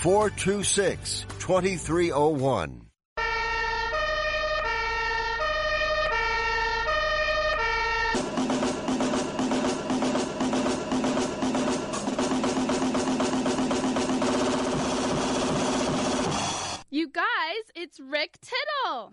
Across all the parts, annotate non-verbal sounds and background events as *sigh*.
426 2301. You guys, it's Rick Tittle.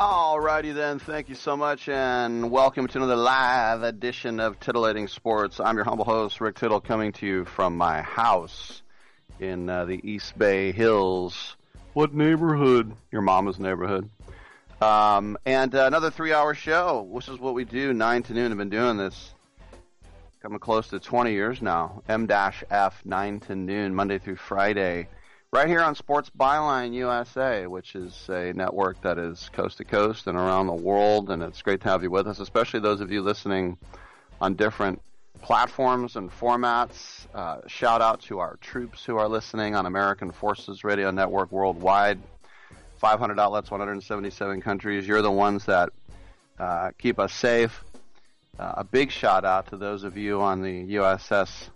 Alrighty then, thank you so much, and welcome to another live edition of Titillating Sports. I'm your humble host, Rick Tittle, coming to you from my house in uh, the East Bay Hills. What neighborhood? Your mama's neighborhood. Um, and uh, another three-hour show, which is what we do, 9 to noon. I've been doing this coming close to 20 years now. M-F, 9 to noon, Monday through Friday right here on Sports Byline USA, which is a network that is coast to coast and around the world. And it's great to have you with us, especially those of you listening on different platforms and formats. Uh, shout out to our troops who are listening on American Forces Radio Network worldwide. 500 outlets, 177 countries. You're the ones that uh, keep us safe. Uh, a big shout out to those of you on the USS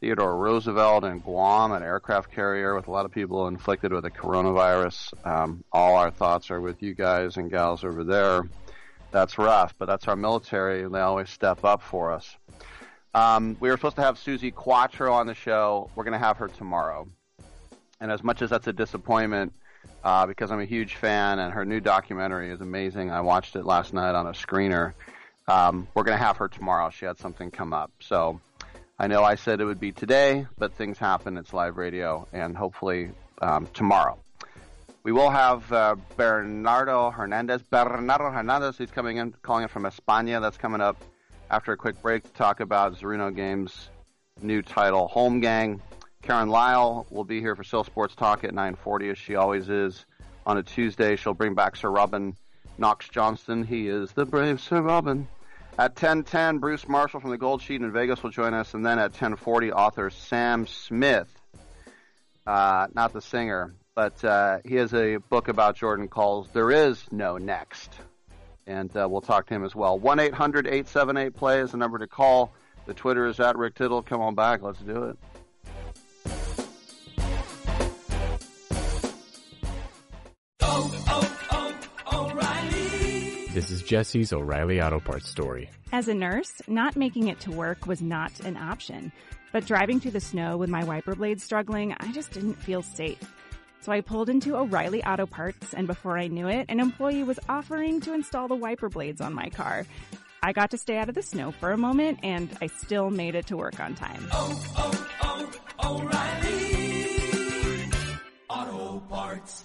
Theodore Roosevelt in Guam, an aircraft carrier with a lot of people inflicted with the coronavirus. Um, all our thoughts are with you guys and gals over there. That's rough, but that's our military, and they always step up for us. Um, we were supposed to have Suzi Quatro on the show. We're going to have her tomorrow. And as much as that's a disappointment, uh, because I'm a huge fan and her new documentary is amazing, I watched it last night on a screener. Um, we're going to have her tomorrow. She had something come up. So I know I said it would be today, but things happen. It's live radio, and hopefully um, tomorrow. We will have uh, Bernardo Hernandez. Bernardo Hernandez, he's coming in, calling in from España. That's coming up after a quick break to talk about Zerouno Games' new title, Holmgang. Karen Lyle will be here for Sail Sports Talk at 9:40, as she always is on a Tuesday. She'll bring back Sir Robin Knox Johnston. He is the brave Sir Robin. At 10:10, Bruce Marshall from the Gold Sheet in Vegas will join us, and then at 10:40, author Sam Smith, uh, not the singer, but uh, he has a book about Jordan called "There Is No Next," and uh, we'll talk to him as well. One 800 878 play is the number to call. The Twitter is at Rick Tittle. Come on back, let's do it. This is Jesse's O'Reilly Auto Parts story. As a nurse, not making it to work was not an option. But driving through the snow with my wiper blades struggling, I just didn't feel safe. So I pulled into O'Reilly Auto Parts, and before I knew it, an employee was offering to install the wiper blades on my car. I got to stay out of the snow for a moment, and I still made it to work on time. Oh, oh, oh, O'Reilly Auto Parts.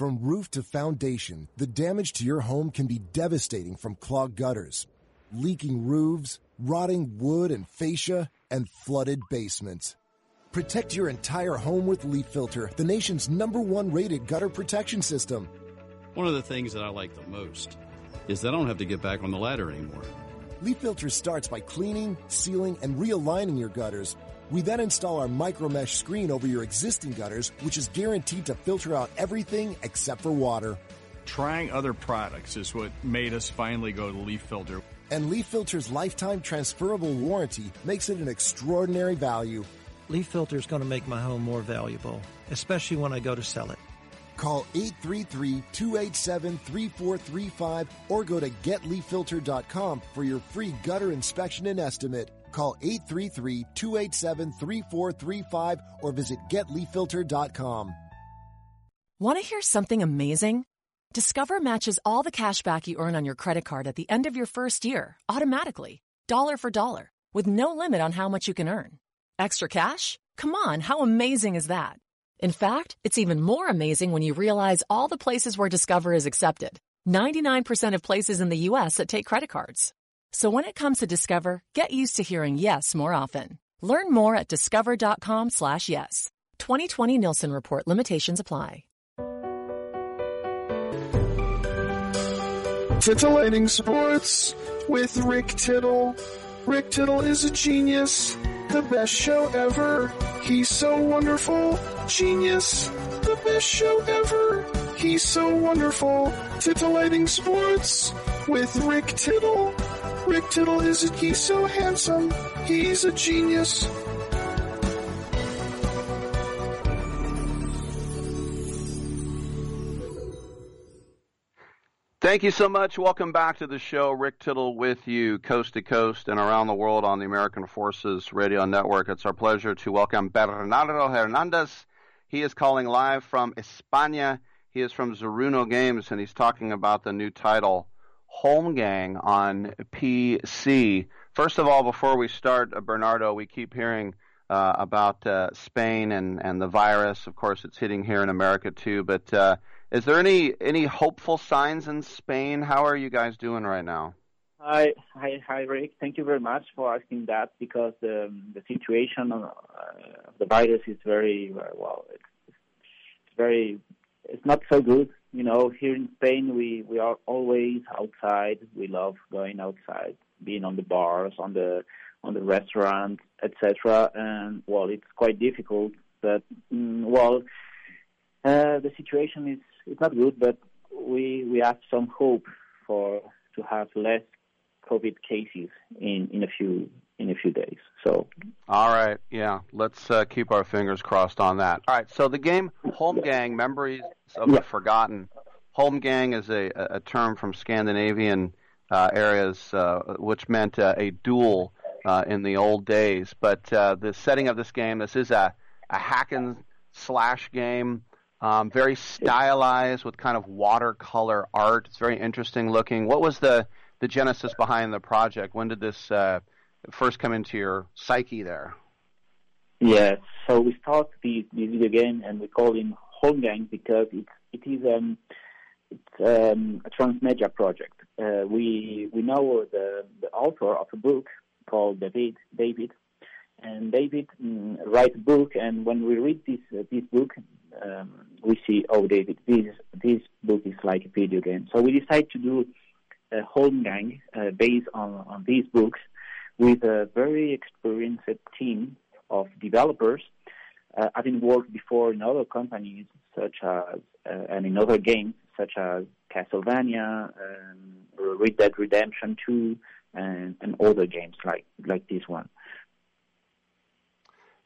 From roof to foundation, the damage to your home can be devastating from clogged gutters, leaking roofs, rotting wood and fascia, and flooded basements. Protect your entire home with Leaf Filter, the nation's number one rated gutter protection system. One of the things that I like the most is that I don't have to get back on the ladder anymore. Leaf Filter starts by cleaning, sealing, and realigning your gutters. We then install our micro mesh screen over your existing gutters, which is guaranteed to filter out everything except for water. Trying other products is what made us finally go to Leaf Filter. And Leaf Filter's lifetime transferable warranty makes it an extraordinary value. Leaf Filter is going to make my home more valuable, especially when I go to sell it. Call 833-287-3435 or go to getleaffilter.com for your free gutter inspection and estimate. Call 833-287-3435 or visit getleaffilter.com. Want to hear something amazing? Discover matches all the cash back you earn on your credit card at the end of your first year automatically, dollar for dollar, with no limit on how much you can earn. Extra cash? Come on, how amazing is that? In fact, it's even more amazing when you realize all the places where Discover is accepted. 99% of places in the U.S. that take credit cards. So when it comes to Discover, get used to hearing yes more often. Learn more at discover.com slash yes. 2020 Nielsen Report limitations apply. Titillating Sports with Rick Tittle. Rick Tittle is a genius, the best show ever. He's so wonderful, genius, the best show ever. He's so wonderful. Titillating Sports with Rick Tittle. Rick Tittle is a, he's so handsome. He's a genius. Thank you so much. Welcome back to the show. Rick Tittle with you, coast to coast and around the world on the American Forces Radio Network. It's our pleasure to welcome Bernardo Hernandez. He is calling live from España. He is from Zerouno Games, and he's talking about the new title, Holmgang, on PC. First of all, before we start, uh, Bernardo, we keep hearing uh, about uh, Spain and, and the virus. Of course, it's hitting here in America too, but uh, is there any any hopeful signs in Spain? How are you guys doing right now? Hi, hi, hi, Rick. Thank you very much for asking that because the the situation of uh, the virus is very well. It's, it's very it's not so good. You know, here in Spain, we we are always outside. We love going outside, being on the bars, on the on the restaurants, etc. And well, it's quite difficult. But mm, well, uh, the situation is it's not good, but we we have some hope for to have less COVID cases in in a few in a few days. So. All right, yeah, let's uh, keep our fingers crossed on that. All right, so the game Holmgang, Memories of yeah. the Forgotten. Holmgang is a, a term from Scandinavian uh, areas, uh, which meant uh, a duel uh, in the old days. But uh, the setting of this game, this is a, a hack and slash game. Um, very stylized with kind of watercolor art. It's very interesting looking. What was the the genesis behind the project? When did this uh, first come into your psyche there? Yeah, so we start the, the video game and we call him Holmgang because it it is um, it's um, a transmedia project. Uh, we we know the the author of a book called David David, and David mm, write a book, and when we read this uh, this book, um, we see, oh, David, this this book is like a video game. So we decided to do a Holmgang uh, based on on these books with a very experienced team of developers. Uh, having worked before in other companies such as uh, and in other games such as Castlevania, um, Red Dead Redemption 2, and, and other games like like this one.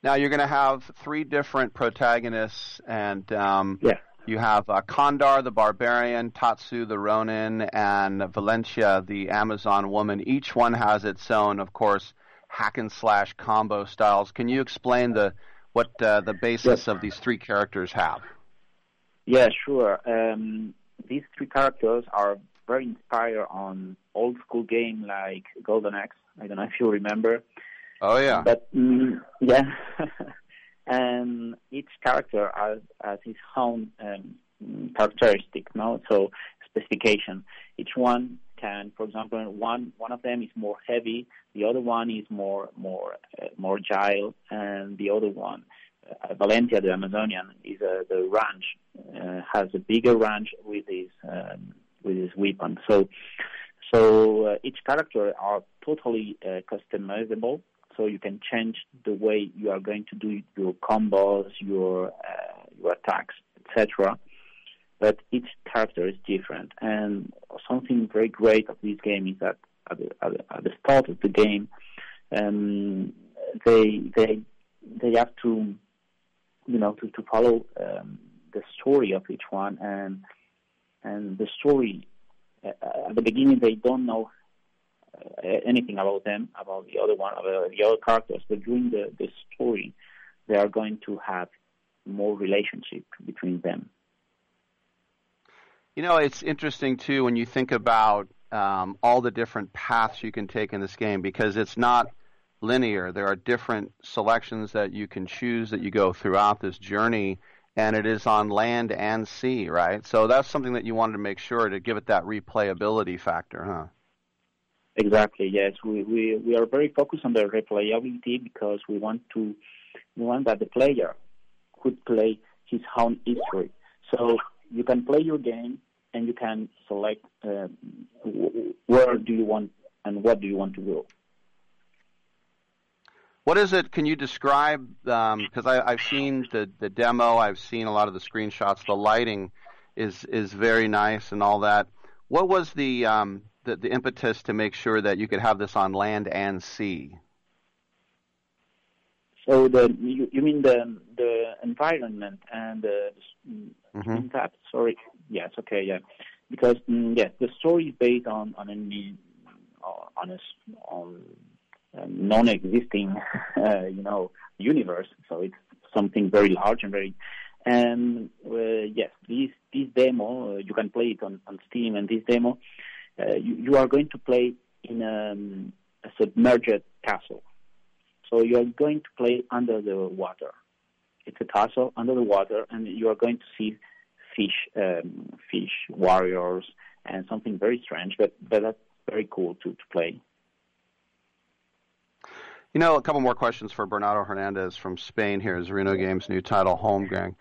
Now you're going to have three different protagonists, and um, yeah. You have uh, Kandar the barbarian, Tatsu the Ronin, and Valencia the Amazon woman. Each one has its own, of course, hack and slash combo styles. Can you explain the what uh, the basis yes. of these three characters have? Yeah, sure. Um, these three characters are very inspired on old school game like Golden Axe. I don't know if you remember. Oh yeah. But mm, yeah, *laughs* and each character has, has his own um, characteristic, no? So specification. Each one can, for example, one one of them is more heavy, the other one is more more uh, more agile, and the other one, uh, Valencia the Amazonian, is uh, the range uh, has a bigger range with his um, with his weapon. So so uh, each character are totally uh, customizable so you can change the way you are going to do your combos, your uh, your attacks, etc. But each character is different, and something very great of this game is that at the, at the, start of the game, um, they they they have to you know to to follow um, the story of each one, and and the story uh, at the beginning they don't know anything about them, about the other one, about the other characters. But during the, the story, they are going to have more relationship between them. You know, it's interesting too when you think about um, all the different paths you can take in this game because it's not linear. There are different selections that you can choose that you go throughout this journey, and it is on land and sea, right? So that's something that you wanted to make sure to give it that replayability factor, huh? Exactly. Yes, we, we, we are very focused on the replayability because we want to we want that the player could play his own history. So you can play your game and you can select uh, where do you want and what do you want to go. What is it? Can you describe? Because um, I've seen the the demo, I've seen a lot of the screenshots. The lighting is is very nice and all that. What was the um, the, the impetus to make sure that you could have this on land and sea? So the you, you mean the the environment and the mm-hmm. that sorry. Yes okay yeah. Because mm, yes the story is based on on a on a on a non-existing *laughs* uh, you know universe. So it's something very large and very and uh, yes this this demo uh, you can play it on on Steam and this demo. uh, you, you, are going to play in um, a submerged castle. So you are going to play under the water. It's a castle under the water, and you are going to see fish, um, fish warriors, and something very strange, but, but that's very cool to, to play. You know, a couple more questions for Bernardo Hernandez from Spain here. Zerouno Games' new title, Holmgang.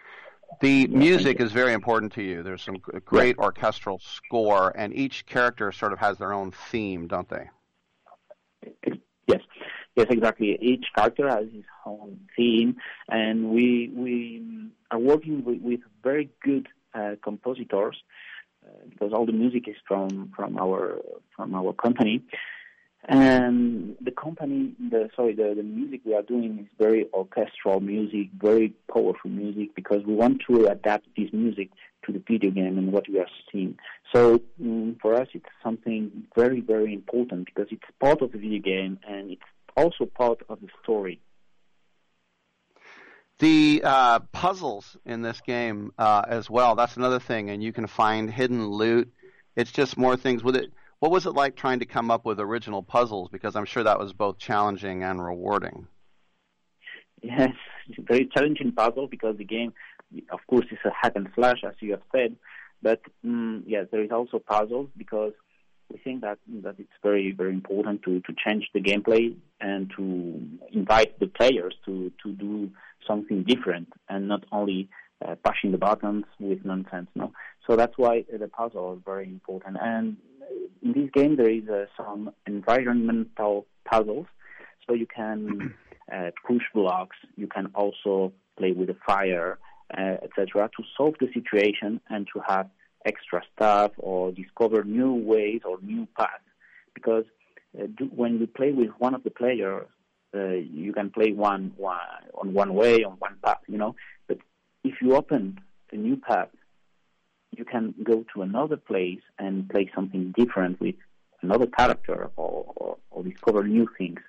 The music is very important to you. There's some great orchestral score, and each character sort of has their own theme, don't they? Yes, yes, exactly. Each character has his own theme, and we we are working with, with very good uh, compositors uh, because all the music is from from our from our company, and the company, the sorry, the, the music we are doing is very orchestral music, very powerful music, because we want to adapt this music to the video game and what we are seeing. So um, for us, it's something very, very important because it's part of the video game and it's also part of the story. The uh, puzzles in this game uh, as well. That's another thing, and you can find hidden loot. It's just more things with it what was it like trying to come up with original puzzles? Because I'm sure that was both challenging and rewarding. Yes, very challenging puzzle because the game, of course, is a hack and slash, as you have said. But um, yes, there is also puzzles because we think that that it's very very important to to change the gameplay and to invite the players to to do something different and not only uh, pushing the buttons with nonsense. No, so that's why the puzzle is very important. And in this game, there is uh, some environmental puzzles, so you can *clears throat* uh, push blocks. You can also play with the fire, uh, etc., to solve the situation and to have extra stuff or discover new ways or new paths. Because uh, do, when you play with one of the players, uh, you can play one, one on one way on one path, you know. But if you open a new path, you can go to another place and play something different with another character or, or, or discover new things.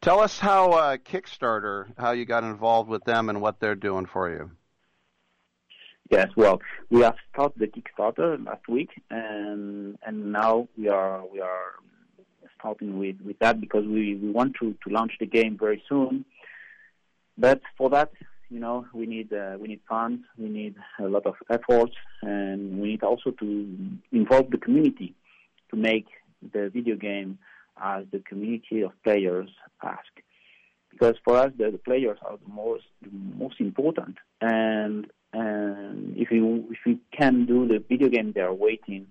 Tell us how uh, Kickstarter, how you got involved with them and what they're doing for you. Yes, well, we have started the Kickstarter last week, and and now we are we are starting with, with that because we, we want to, to launch the game very soon. But for that, you know, we need uh, we need funds, we need a lot of effort, and we need also to involve the community to make the video game as the community of players ask. Because for us, the, the players are the most the most important, and and if you if we can do the video game they are waiting,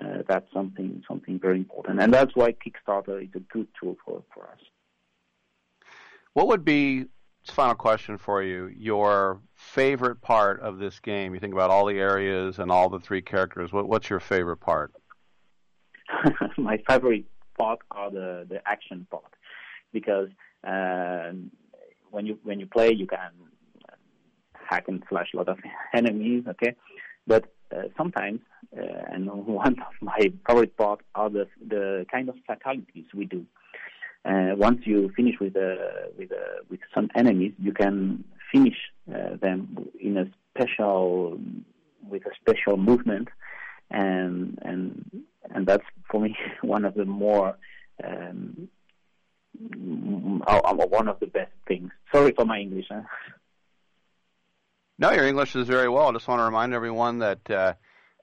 uh, that's something something very important, and that's why Kickstarter is a good tool for for us. What would be final question for you? Your favorite part of this game? You think about all the areas and all the three characters. What, what's your favorite part? *laughs* My favorite part are the the action part because uh, when you when you play you can hack and slash a lot of *laughs* enemies. Okay, but uh, sometimes uh, and *laughs* one of my favorite part are the the kind of fatalities we do. Uh, once you finish with uh, with uh, with some enemies, you can finish uh, them in a special with a special movement, and and and that's for me *laughs* one of the more um, one of the best things. Sorry for my English. Huh? No, your English is very well. I just want to remind everyone that uh,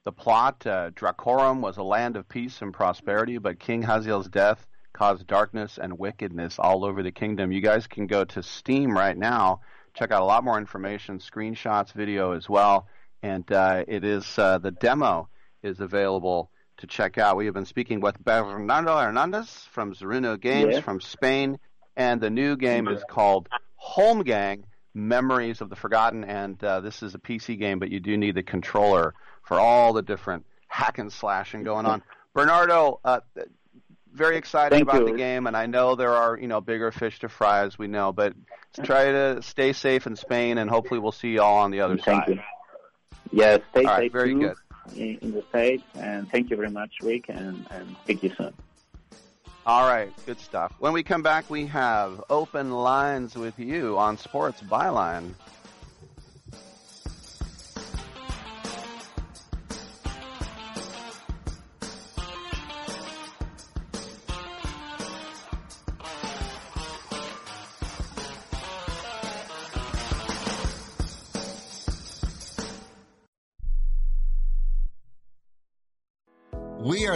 the plot, uh, Dracorum was a land of peace and prosperity, but King Haziel's death caused darkness and wickedness all over the kingdom. You guys can go to Steam right now, check out a lot more information, screenshots, video as well, and uh, it is uh, the demo is available to check out. We have been speaking with Bernardo Hernandez from Zerouno Games Yeah. from Spain, and the new game is called Holmgang Memories of the Forgotten, and uh, this is a PC game, but you do need the controller for all the different hack and slashing going on. Bernardo, uh, very excited Thank about you. the game, and I know there are you know bigger fish to fry as we know, but try to stay safe in Spain, and hopefully we'll see you all on the other Thank side. you. Yes, stay All right, safe very good. In, in the States, and thank you very much, Rick, and, and speak you soon. All right, good stuff. When we come back, we have open lines with you on Sports Byline.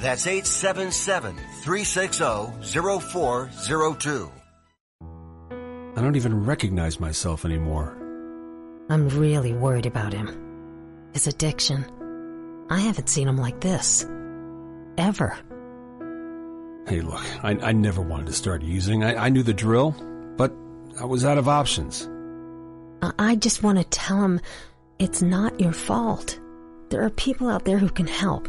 That's 877-360-0402. I don't even recognize myself anymore. I'm really worried about him. His addiction. I haven't seen him like this. Ever. Hey, look, I, I never wanted to start using. I, I knew the drill. But I was out of options. I just want to tell him it's not your fault. There are people out there who can help.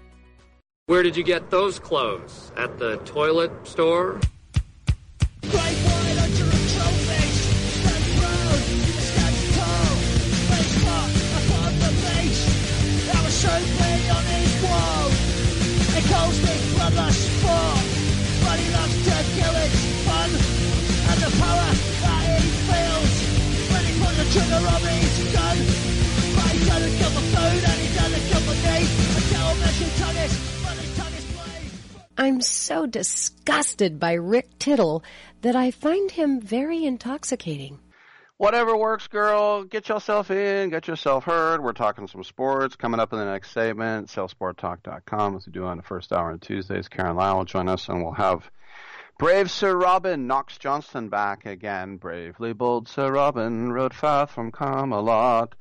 Where did you get those clothes? At the toilet store? Trigger. But he doesn't food and he doesn't come for need. I'm measured tennis, but his tennis play. I'm so disgusted by Rick Tittle that I find him very intoxicating. Whatever works, girl. Get yourself in, get yourself heard. We're talking some sports coming up in the next segment. SalesPortTalk.com as we do on the first hour on Tuesdays. Karen Lyle will join us, and we'll have brave Sir Robin Knox Johnston back again. Bravely bold Sir Robin rode fast from Camelot.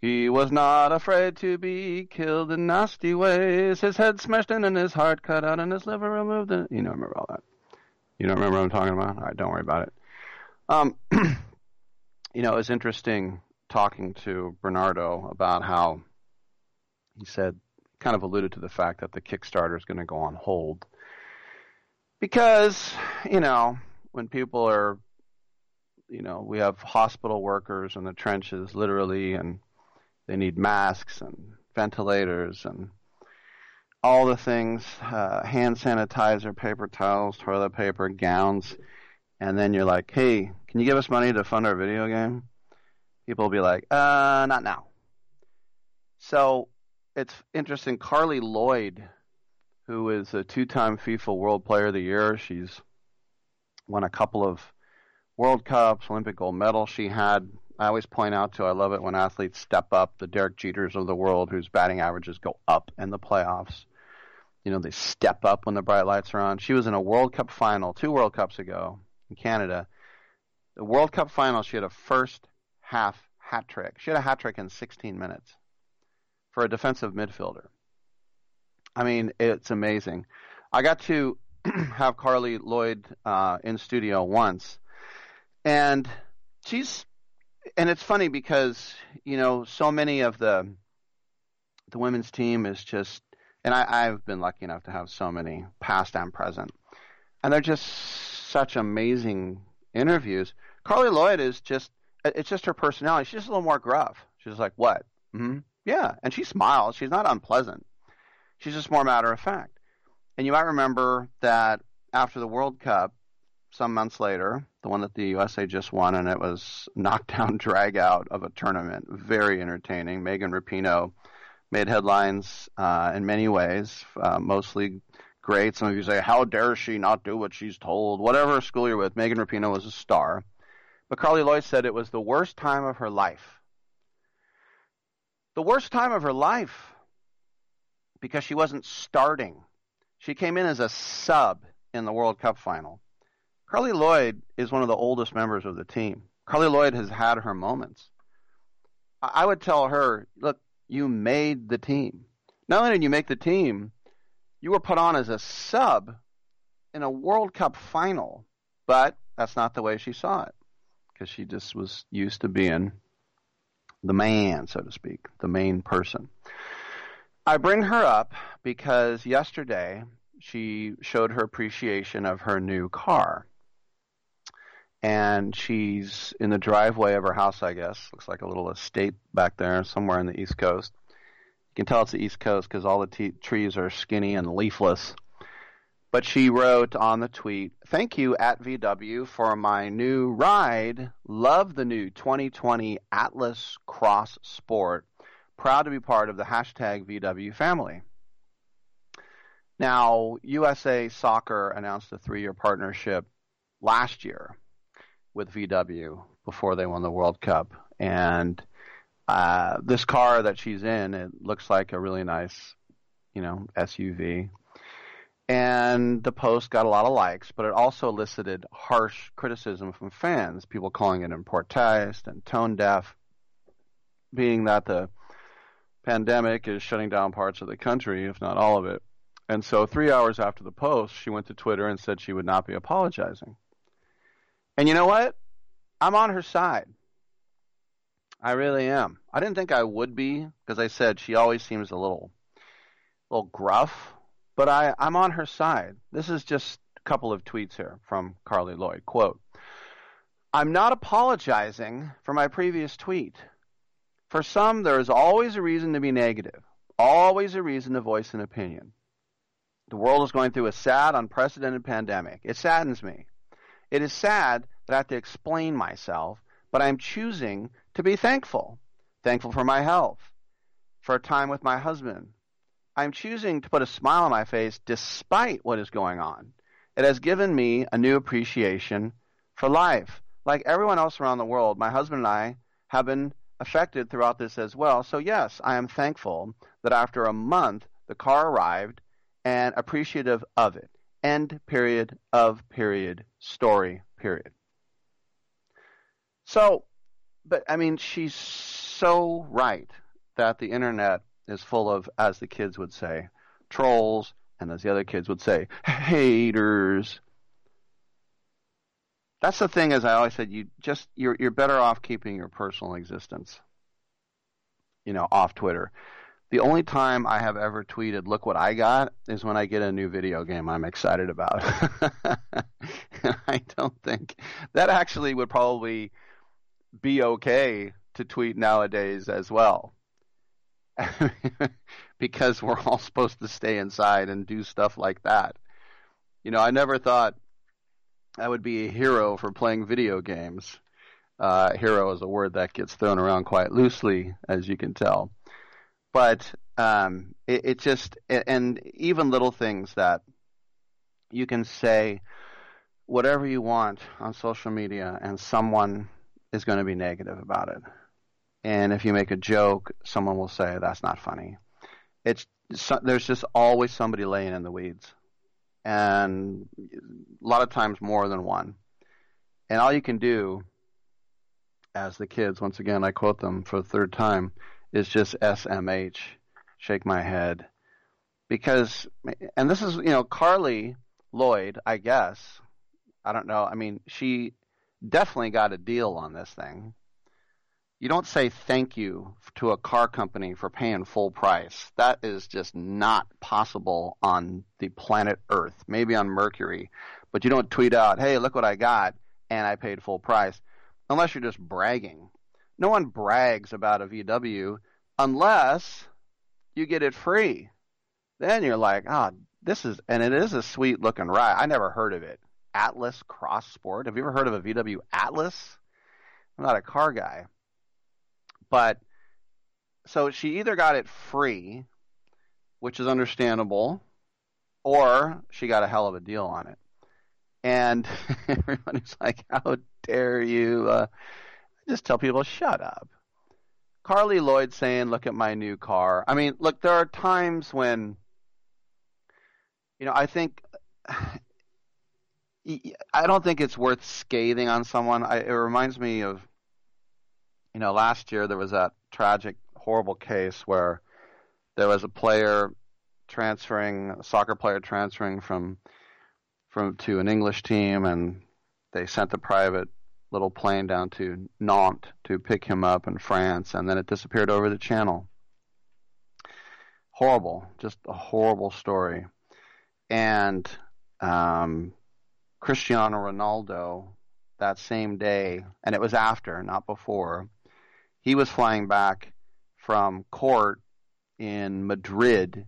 He was not afraid to be killed in nasty ways. His head smashed in and his heart cut out and his liver removed. And you don't remember all that. You don't remember what I'm talking about? All right, don't worry about it. Um, *clears throat* you know, it was interesting talking to Bernardo about how he said, kind of alluded to the fact that the Kickstarter is going to go on hold because, you know, when people are, you know, we have hospital workers in the trenches literally, and they need masks and ventilators and all the things uh, hand sanitizer, paper towels, toilet paper, gowns. And then you're like, hey, can you give us money to fund our video game? People will be like, uh, not now. So it's interesting. Carli Lloyd, who is a two time FIFA World Player of the Year, she's won a couple of World Cups, Olympic gold medal. She had, I always point out to, I love it when athletes step up, the Derek Jeters of the world, whose batting averages go up in the playoffs. You know, they step up when the bright lights are on. She was in a World Cup final two World Cups ago in Canada. The World Cup final, she had a first half hat trick. She had a hat trick in 16 minutes for a defensive midfielder. I mean, it's amazing. I got to *clears throat* have Carli Lloyd uh, in studio once, and she's, and it's funny because you know so many of the the women's team is just, and I, I've been lucky enough to have so many past and present, and they're just such amazing interviews. Carli Lloyd is just, it's just her personality. She's just a little more gruff. She's like, what? Mm-hmm. Yeah, and she smiles. She's not unpleasant. She's just more matter of fact. And you might remember that after the World Cup, some months later, the one that the USA just won, and it was knockdown *laughs* drag out of a tournament, very entertaining. Megan Rapinoe made headlines uh, in many ways, uh, mostly great. Some of you say, "How dare she not do what she's told?" Whatever school you're with, Megan Rapinoe was a star, but Carli Lloyd said it was the worst time of her life. The worst time of her life because she wasn't starting. She came in as a sub in the World Cup final. Carli Lloyd is one of the oldest members of the team. Carli Lloyd has had her moments. I would tell her, look, you made the team. Not only did you make the team, you were put on as a sub in a World Cup final. But that's not the way she saw it because she just was used to being the man, so to speak, the main person. I bring her up because yesterday she showed her appreciation of her new car. And she's in the driveway of her house, I guess. Looks like a little estate back there somewhere in the East Coast. You can tell it's the East Coast because all the t- trees are skinny and leafless. But she wrote on the tweet, Thank you at VW for my new ride. Love the new 2020 Atlas Cross Sport. Proud to be part of the hashtag VW family. Now, USA Soccer announced a three year partnership last year with VW before they won the World Cup. And uh, this car that she's in, it looks like a really nice, you know, SUV. And the post got a lot of likes, but it also elicited harsh criticism from fans, people calling it taste and tone deaf, being that the pandemic is shutting down parts of the country, if not all of it. And so, three hours after the post, she went to Twitter and said she would not be apologizing. And you know what? I'm on her side. I really am. I didn't think I would be because I said she always seems a little, little gruff but I, I'm on her side. This is just a couple of tweets here from Carli Lloyd. Quote I'm not apologizing for my previous tweet. For some, there is always a reason to be negative, always a reason to voice an opinion. The world is going through a sad, unprecedented pandemic. It saddens me. It is sad that I have to explain myself, but I'm choosing to be thankful. Thankful for my health, for a time with my husband, I'm choosing to put a smile on my face despite what is going on. It has given me a new appreciation for life. Like everyone else around the world, my husband and I have been affected throughout this as well. So, yes, I am thankful that after a month, the car arrived and appreciative of it. End period of period story period. So, but I mean, she's so right that the internet is full of, as the kids would say, trolls, and as the other kids would say, haters. That's the thing, as I always said, you just you're you're better off keeping your personal existence, you know, off Twitter. The only time I have ever tweeted, "Look what I got," is when I get a new video game I'm excited about. *laughs* I don't think that actually would probably be okay to tweet nowadays as well. *laughs* because we're all supposed to stay inside and do stuff like that. You know, I never thought I would be a hero for playing video games. Uh, hero is a word that gets thrown around quite loosely, as you can tell. But um, it, it just, and even little things that you can say whatever you want on social media, and someone is going to be negative about it and if you make a joke, someone will say that's not funny. It's there's just always somebody laying in the weeds, and a lot of times more than one. And all you can do, as the kids, once again, I quote them for the third time, is just SMH, shake my head, because, and this is you know Carli Lloyd, I guess. I don't know. I mean, she definitely got a deal on this thing you don't say thank you to a car company for paying full price. That is just not possible on the planet Earth. Maybe on Mercury, but you don't tweet out, "Hey, look what I got and I paid full price." Unless you're just bragging. No one brags about a VW unless you get it free. Then you're like, "Ah, oh, this is and it is a sweet looking ride. I never heard of it. Atlas Cross Sport. Have you ever heard of a VW Atlas? I'm not a car guy. But so she either got it free, which is understandable, or she got a hell of a deal on it. And *laughs* everybody's like, "How dare you?" Uh, just tell people, "Shut up." Carli Lloyd saying, "Look at my new car." I mean, look, there are times when, you know, I think. *sighs* I don't think it's worth scathing on someone. I, it reminds me of, you know, last year there was that tragic, horrible case where there was a player transferring, a soccer player transferring from from to an English team, and they sent the private little plane down to Nantes to pick him up in France, and then it disappeared over the channel. Horrible, just a horrible story. And um, Cristiano Ronaldo, that same day, and it was after, not before, he was flying back from court in Madrid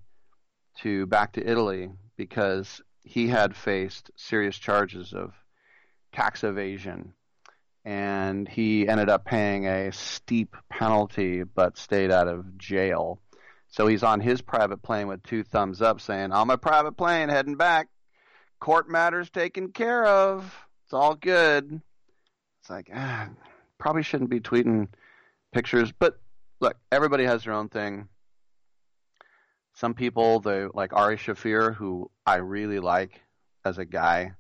to back to Italy because he had faced serious charges of tax evasion and he ended up paying a steep penalty but stayed out of jail. So he's on his private plane with two thumbs up saying, On my private plane heading back. Court matters taken care of. It's all good. It's like, ah, probably shouldn't be tweeting pictures. But look, everybody has their own thing. Some people, they like Ari Shaffir, who I really like as a guy.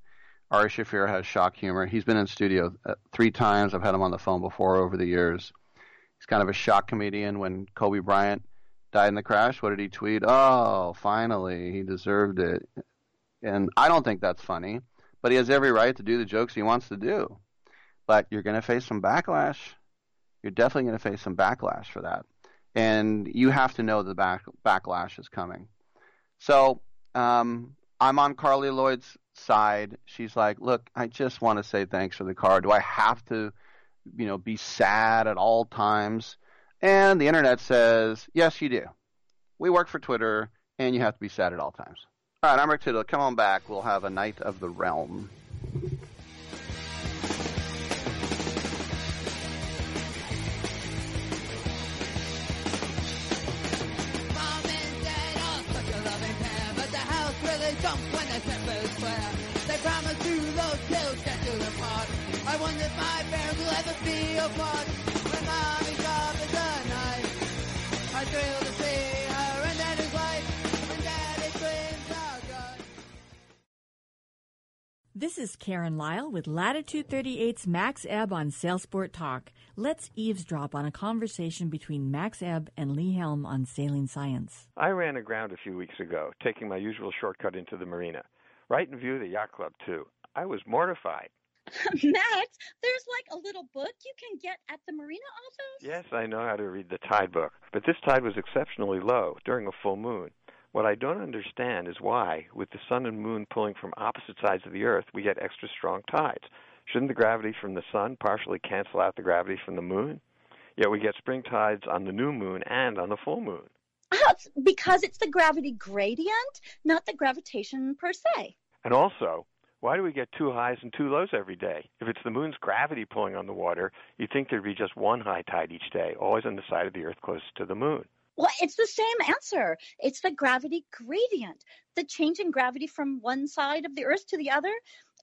Ari Shaffir has shock humor. He's been in studio uh, three times. I've had him on the phone before over the years. He's kind of a shock comedian. When Kobe Bryant died in the crash, what did he tweet? Oh, finally, he deserved it. And I don't think that's funny, but he has every right to do the jokes he wants to do. But you're going to face some backlash. You're definitely going to face some backlash for that. And you have to know the back, backlash is coming. So um, I'm on Carli Lloyd's side. She's like, "Look, I just want to say thanks for the car. Do I have to, you know, be sad at all times?" And the internet says, "Yes, you do. We work for Twitter, and you have to be sad at all times." All right, I'm Rick Tittle. Come on back. We'll have a knight of the realm. I wonder if my parents will ever be apart. When This is Karen Lyle with Latitude 38's Max Ebb on Sailsport Talk. Let's eavesdrop on a conversation between Max Ebb and Lee Helm on sailing science. I ran aground a few weeks ago, taking my usual shortcut into the marina, right in view of the yacht club, too. I was mortified. *laughs* Max, there's like a little book you can get at the marina office. Yes, I know how to read the tide book, but this tide was exceptionally low during a full moon. What I don't understand is why, with the sun and moon pulling from opposite sides of the earth, we get extra strong tides. Shouldn't the gravity from the sun partially cancel out the gravity from the moon? Yet we get spring tides on the new moon and on the full moon. Oh, it's because it's the gravity gradient, not the gravitation per se. And also, why do we get two highs and two lows every day? If it's the moon's gravity pulling on the water, you'd think there'd be just one high tide each day, always on the side of the earth closest to the moon. Well, it's the same answer. It's the gravity gradient, the change in gravity from one side of the earth to the other.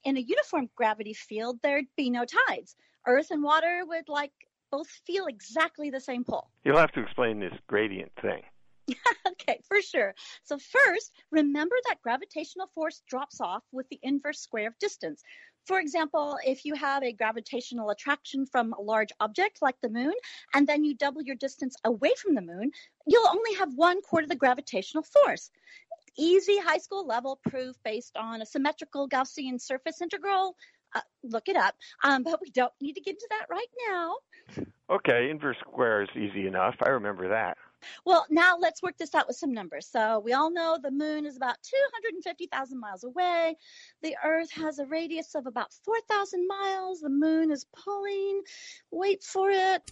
In a uniform gravity field, there'd be no tides. Earth and water would like both feel exactly the same pull. You'll have to explain this gradient thing. *laughs* okay, for sure. So, first, remember that gravitational force drops off with the inverse square of distance. For example, if you have a gravitational attraction from a large object like the moon, and then you double your distance away from the moon, you'll only have one quarter of the gravitational force. Easy high school level proof based on a symmetrical Gaussian surface integral. Uh, look it up. Um, but we don't need to get into that right now. *laughs* Okay, inverse square is easy enough. I remember that. Well, now let's work this out with some numbers. So we all know the moon is about 250,000 miles away. The earth has a radius of about 4,000 miles. The moon is pulling, wait for it,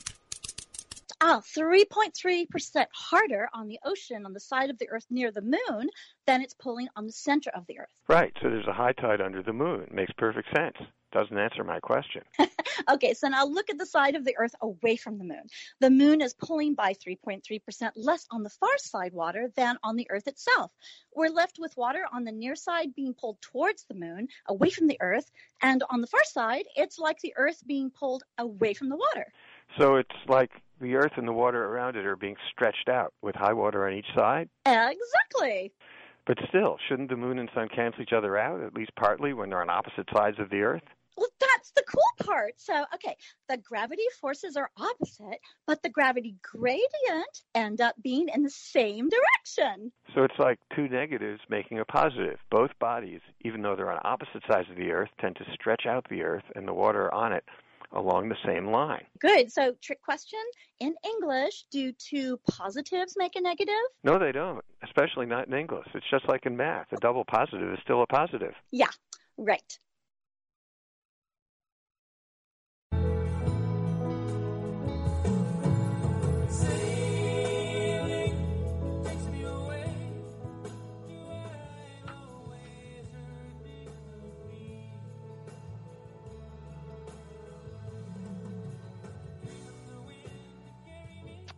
ah, 3.3% harder on the ocean on the side of the earth near the moon than it's pulling on the center of the earth. Right, so there's a high tide under the moon. Makes perfect sense. Doesn't answer my question. *laughs* okay, so now look at the side of the earth away from the moon. The moon is pulling by 3.3% less on the far side water than on the earth itself. We're left with water on the near side being pulled towards the moon, away from the earth, and on the far side, it's like the earth being pulled away from the water. So it's like the earth and the water around it are being stretched out with high water on each side. Exactly. But still, shouldn't the moon and sun cancel each other out, at least partly, when they're on opposite sides of the earth? Well, that's the cool part. So, okay, the gravity forces are opposite, but the gravity gradient end up being in the same direction. So it's like two negatives making a positive. Both bodies, even though they're on opposite sides of the earth, tend to stretch out the earth and the water on it along the same line. Good. So, trick question in English, do two positives make a negative? No, they don't, especially not in English. It's just like in math. A double positive is still a positive. Yeah, right.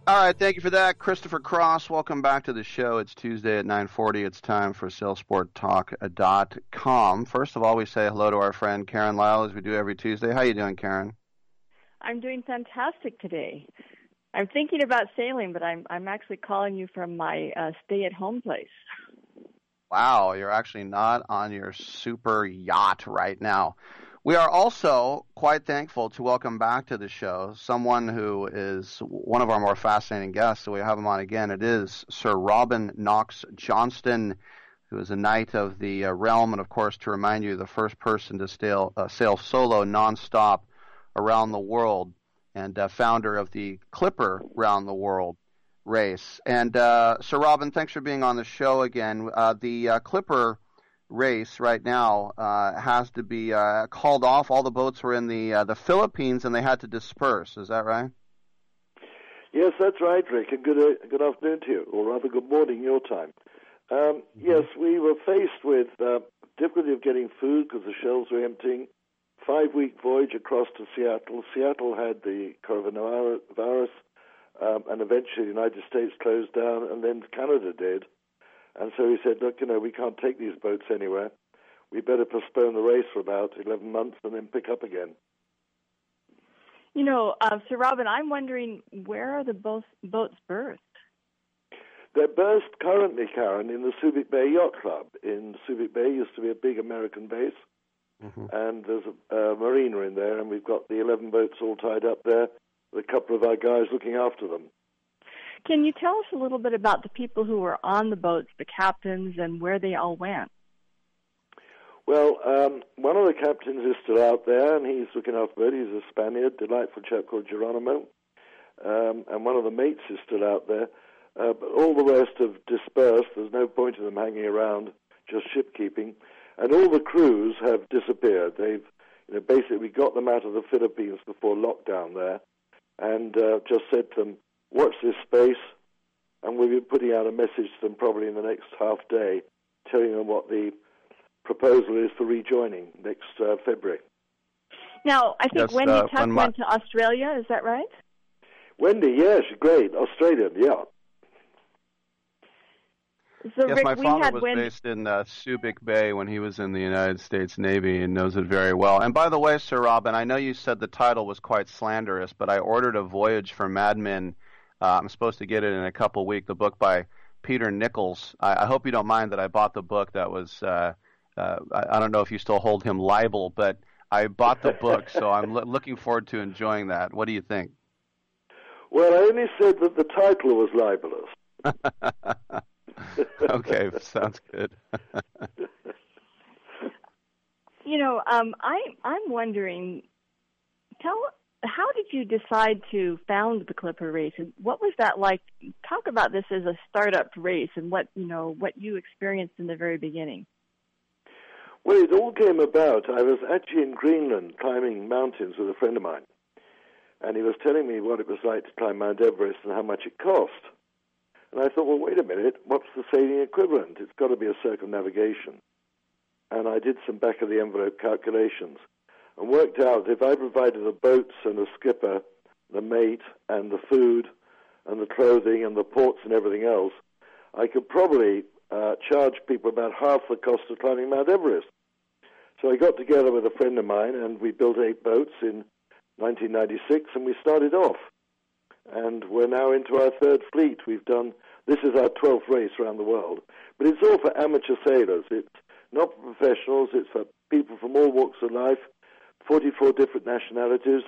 All right, thank you for that, Christopher Cross. Welcome back to the show. It's Tuesday at 9:40. It's time for SailSportTalk.com. First of all, we say hello to our friend Karen Lyle as we do every Tuesday. How are you doing, Karen? I'm doing fantastic today. I'm thinking about sailing, but I'm I'm actually calling you from my uh, stay-at-home place. Wow, you're actually not on your super yacht right now. We are also quite thankful to welcome back to the show someone who is one of our more fascinating guests. So we have him on again. It is Sir Robin Knox Johnston, who is a knight of the uh, realm, and of course, to remind you, the first person to sail, uh, sail solo nonstop around the world, and uh, founder of the Clipper Round the World race. And uh, Sir Robin, thanks for being on the show again. Uh, the uh, Clipper race right now uh, has to be uh, called off. All the boats were in the uh, the Philippines, and they had to disperse. Is that right? Yes, that's right, Rick. And good uh, good afternoon to you, or rather, good morning your time. Um, yes, we were faced with uh, difficulty of getting food because the shelves were emptying. Five week voyage across to Seattle. Seattle had the coronavirus, um, and eventually the United States closed down, and then Canada did. And so he said, look, you know, we can't take these boats anywhere. We better postpone the race for about 11 months and then pick up again. You know, uh, Sir Robin, I'm wondering where are the both boats berthed? They're berthed currently, Karen, in the Subic Bay Yacht Club. In Subic Bay used to be a big American base, mm-hmm. and there's a, a marina in there, and we've got the 11 boats all tied up there with a couple of our guys looking after them. Can you tell us a little bit about the people who were on the boats, the captains, and where they all went? Well, um, one of the captains is still out there, and he's looking after it. He's a Spaniard, delightful chap called Geronimo. Um, and one of the mates is still out there. Uh, but all the rest have dispersed. There's no point in them hanging around, just shipkeeping. And all the crews have disappeared. They've, you know, basically got them out of the Philippines before lockdown there, and uh, just said to them, watch this space, and we'll be putting out a message to them probably in the next half day, telling them what the proposal is for rejoining next uh, February. Now, I think Yes, Wendy uh, Tuck when my- went to Australia. Is that right? Wendy, yes, great, Australian, yeah. So, yes, Rick, my we father was Wendy. based in uh, Subic Bay when he was in the United States Navy and knows it very well. And by the way, Sir Robin, I know you said the title was quite slanderous, but I ordered a Voyage for Madmen. Uh, I'm supposed to get it in a couple weeks. The book by Peter Nichols. I, I hope you don't mind that I bought the book. That was uh, uh, I, I don't know if you still hold him liable, but I bought the book, so *laughs* I'm lo- looking forward to enjoying that. What do you think? Well, I only said that the title was libelous. *laughs* okay, sounds good. *laughs* You know, um, I I'm wondering. Tell how did you decide to found the Clipper race, and what was that like? Talk about this as a startup race, and what you know what you experienced in the very beginning. Well, it all came about. I was actually in Greenland climbing mountains with a friend of mine, and he was telling me what it was like to climb Mount Everest and how much it cost. And I thought, well, wait a minute, what's the sailing equivalent? It's got to be a circumnavigation. And I did some back of the envelope calculations and worked out that if I provided the boats and the skipper, the mate, and the food, and the clothing, and the ports, and everything else, I could probably uh, charge people about half the cost of climbing Mount Everest. So I got together with a friend of mine, and we built eight boats in 1996, and we started off. And we're now into our third fleet. We've done this is our twelfth race around the world, but it's all for amateur sailors. It's not for professionals. It's for people from all walks of life. Forty-four different nationalities.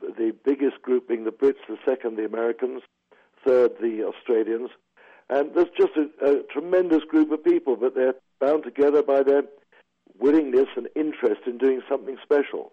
The biggest group being the Brits, the second the Americans, third the Australians, and there's just a, a tremendous group of people, but they're bound together by their willingness and interest in doing something special.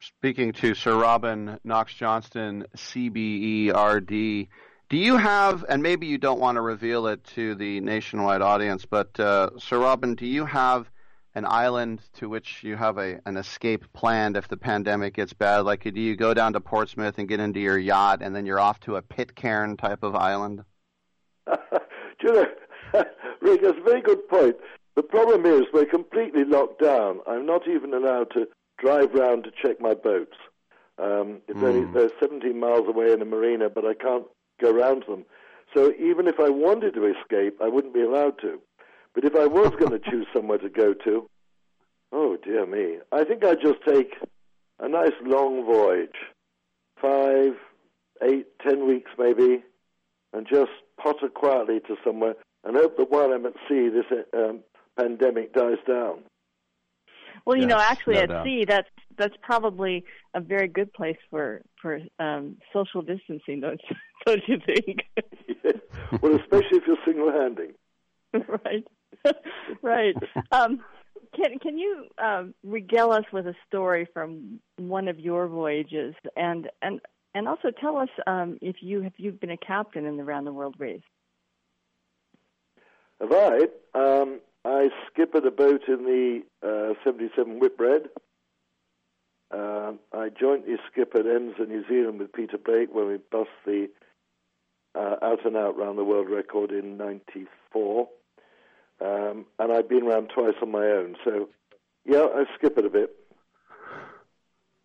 Speaking to Sir Robin Knox Johnston, CBE RD, do you have, and maybe you don't want to reveal it to the nationwide audience, but uh, Sir Robin, do you have an island to which you have a an escape planned if the pandemic gets bad? Like, do you go down to Portsmouth and get into your yacht, and then you're off to a Pitcairn type of island? *laughs* do you know, *laughs* Rick, that's a very good point. The problem is we're completely locked down. I'm not even allowed to drive round to check my boats. Um, it's mm. only they're 17 miles away in a marina, but I can't go round them. So even if I wanted to escape, I wouldn't be allowed to. But if I was going to choose somewhere to go to, oh dear me, I think I'd just take a nice long voyage, five, eight, ten weeks maybe, and just potter quietly to somewhere and hope that while I'm at sea, this um, pandemic dies down. Well, you Yes, know, actually no at doubt. sea, that's that's probably a very good place for for um, social distancing, don't you, *laughs* don't you think? *laughs* well, especially if you're single-handing. *laughs* right, *laughs* right. Um, can can you um, regale us with a story from one of your voyages, and and and also tell us um, if you have you've been a captain in the round the world race? Have I? Um, I skippered a boat in the uh, 77 Whitbread. Um I jointly skippered Enza New Zealand with Peter Blake when we bust the uh, out and out round the world record in '94. Um, and I've been around twice on my own. So, yeah, I skip it a bit.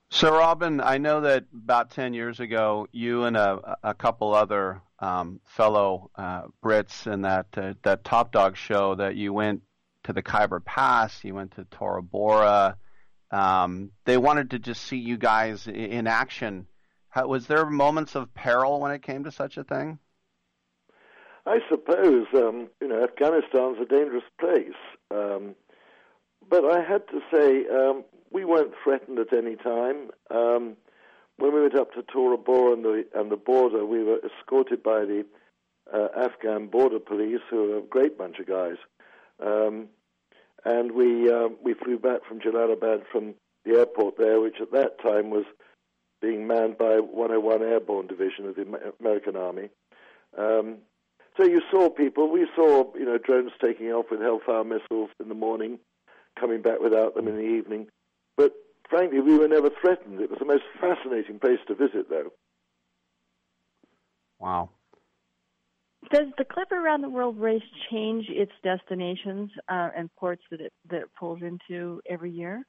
So, Robin, I know that about 10 years ago, you and a, a couple other um, fellow uh, Brits in that, uh, that Top Dog show that you went to the Khyber Pass, you went to Tora Bora. Um, they wanted to just see you guys in action. How, was there moments of peril when it came to such a thing? I suppose um, you know Afghanistan's a dangerous place, um, but I had to say um, we weren't threatened at any time. Um, when we went up to Tora Bora and the and the border, we were escorted by the uh, Afghan border police, who are a great bunch of guys. Um, and we um, we flew back from Jalalabad from the airport there, which at that time was being manned by 101 Airborne Division of the American Army. Um, so you saw people. We saw you know drones taking off with Hellfire missiles in the morning, coming back without them in the evening. But frankly, we were never threatened. It was the most fascinating place to visit, though. Wow. Does the Clipper Around the World race change its destinations uh, and ports that it that it pulls into every year?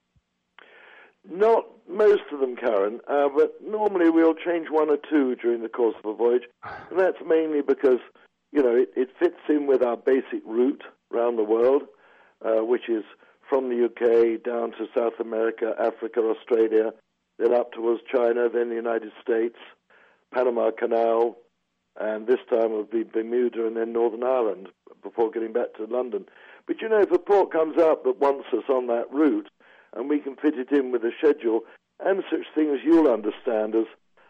Not most of them, Karen, uh, but normally we'll change one or two during the course of a voyage, and that's mainly because you know it, it fits in with our basic route around the world, uh, which is from the UK down to South America, Africa, Australia, then up towards China, then the United States, Panama Canal, and this time it'll be Bermuda and then Northern Ireland before getting back to London. But you know, if a port comes up that wants us on that route, and we can fit it in with the schedule, and such things you'll understand as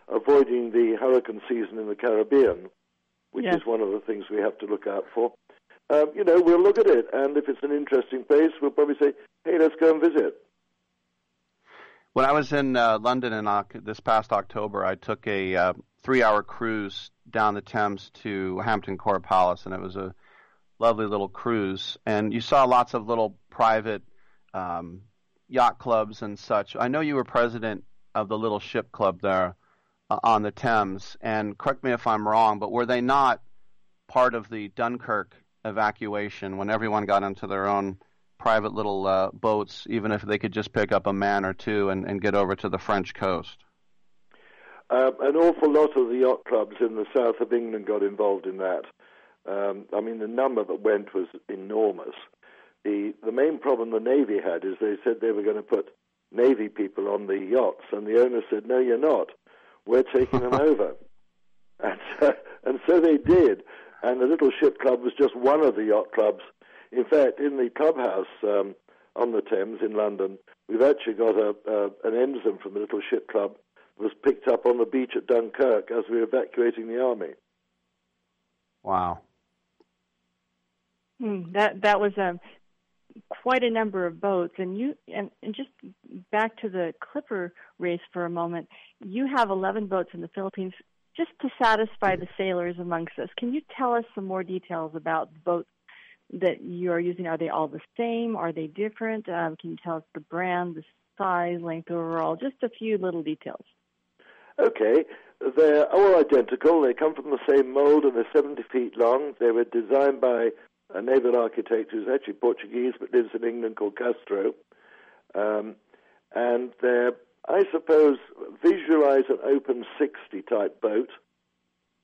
avoiding the hurricane season in the Caribbean, which Yes. is one of the things we have to look out for. Um, you know, we'll look at it, and if it's an interesting place, we'll probably say, "Hey, let's go and visit." When I was in uh, London in Oc- this past October, I took a uh, three-hour cruise down the Thames to Hampton Court Palace, and it was a lovely little cruise. And you saw lots of little private um, yacht clubs and such. I know you were president of the Little Ship Club there uh, on the Thames, and correct me if I'm wrong, but were they not part of the Dunkirk evacuation when everyone got into their own private little uh, boats, even if they could just pick up a man or two and, and get over to the French coast? Um, an awful lot of the yacht clubs in the south of England got involved in that. Um, I mean, the number that went was enormous. The the main problem the Navy had is they said they were going to put Navy people on the yachts, and the owner said, "No, you're not. We're taking them *laughs* over. And, uh, and so they did. And the Little Ship Club was just one of the yacht clubs. In fact, in the clubhouse um, on the Thames in London, we've actually got a, uh, an ensign from the Little Ship Club that was picked up on the beach at Dunkirk as we were evacuating the army. Wow. Hmm, that that was a quite a number of boats, and you and, and just back to the Clipper race for a moment. You have 11 boats in the Philippines. Just to satisfy the sailors amongst us, can you tell us some more details about the boats that you are using? Are they all the same? Are they different? Um, can you tell us the brand, the size, length overall? Just a few little details. Okay, they're all identical. They come from the same mold and they're 70 feet long. They were designed by a naval architect who's actually Portuguese but lives in England called Castro. Um, and they're, I suppose, visualize an open 60 type boat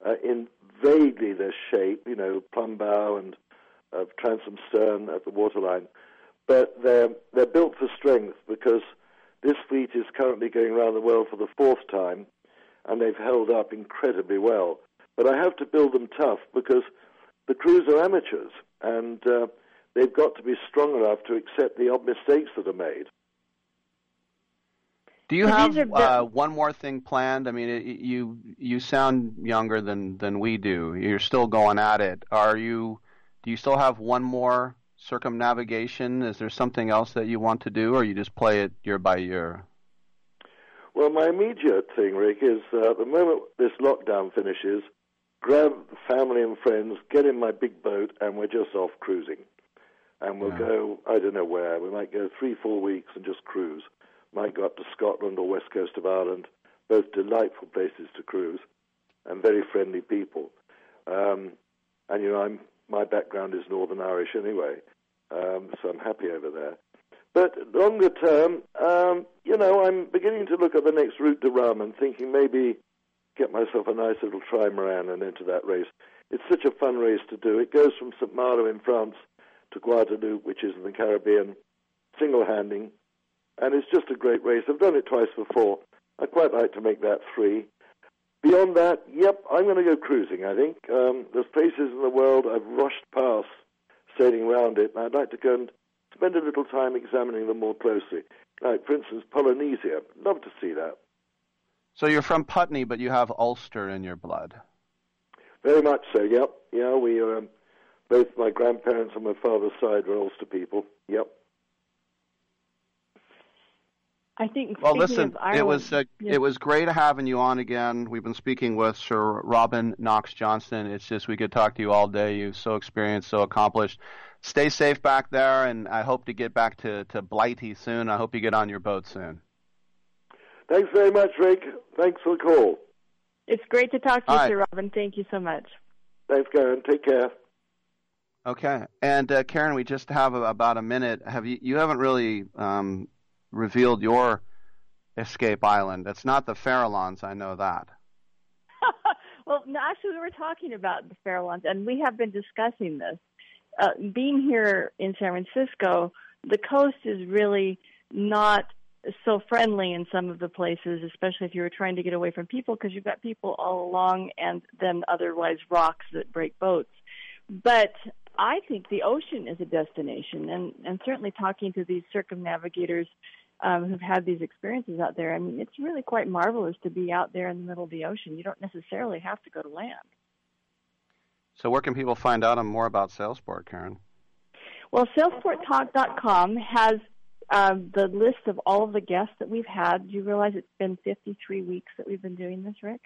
uh, in vaguely their shape, you know, plumb bow and uh, transom stern at the waterline. But they're, they're built for strength because this fleet is currently going around the world for the fourth time and they've held up incredibly well. But I have to build them tough because the crews are amateurs and uh, they've got to be strong enough to accept the odd mistakes that are made. Do you have uh, one more thing planned? I mean, it, you you sound younger than than we do. You're still going at it. Are you? Do you still have one more circumnavigation? Is there something else that you want to do, or you just play it year by year? Well, my immediate thing, Rick, is uh, the moment this lockdown finishes, grab family and friends, get in my big boat, and we're just off cruising. And we'll go, I don't know where. We might go three, four weeks and just cruise. Might go up to Scotland or west coast of Ireland. Both delightful places to cruise and very friendly people. Um, and, you know, I'm, my background is Northern Irish anyway, um, so I'm happy over there. But longer term, um, you know, I'm beginning to look at the next Route du Rhum, thinking maybe get myself a nice little trimaran and enter that race. It's such a fun race to do. It goes from St. Malo in France to Guadeloupe, which is in the Caribbean, single handing, and it's just a great race. I've done it twice before. I'd quite like to make that three. Beyond that, yep, I'm going to go cruising, I think. Um, there's places in the world I've rushed past sailing around it, and I'd like to go and spend a little time examining them more closely. Like, for instance, Polynesia. Love to see that. So you're from Putney, but you have Ulster in your blood. Very much so, yep. Yeah, we um, both my grandparents on my father's side were Ulster people. Yep. I think. Well, listen, Ireland, it was uh, yeah. it was great having you on again. We've been speaking with Sir Robin Knox Johnston. It's just we could talk to you all day. You're so experienced, so accomplished. Stay safe back there, and I hope to get back to to Blighty soon. I hope you get on your boat soon. Thanks very much, Rick. Thanks for the call. It's great to talk to All you, right. Sir Robin. Thank you so much. Thanks, Karen. Take care. Okay, and uh, Karen, we just have a, about a minute. Have you you haven't really um, revealed your escape island? It's not the Farallons, I know that. *laughs* Well, no, actually, we were talking about the Farallones, and we have been discussing this. Uh, being here in San Francisco, the coast is really not so friendly in some of the places, especially if you were trying to get away from people, because you've got people all along, and then otherwise rocks that break boats. But I think the ocean is a destination, and and certainly talking to these circumnavigators um, who've had these experiences out there. I mean, it's really quite marvelous to be out there in the middle of the ocean. You don't necessarily have to go to land. So where can people find out more about Sailsport, Karen? Well, SailSportTalk.com has um, the list of all of the guests that we've had. Do you realize it's been 53 weeks that we've been doing this, Rick?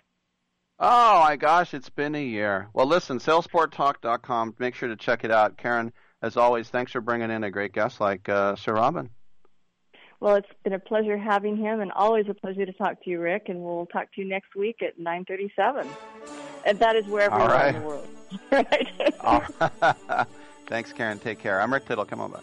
Oh my gosh, it's been a year. Well, listen, sailsporttalk.com. Make sure to check it out. Karen, as always, thanks for bringing in a great guest like uh, Sir Robin. Well, it's been a pleasure having him, and always a pleasure to talk to you, Rick. And we'll talk to you next week at 9:37, and that is wherever All you are right. in the world. *laughs* right? *laughs* Thanks, Karen. Take care. I'm Rick Tittle. Come on back.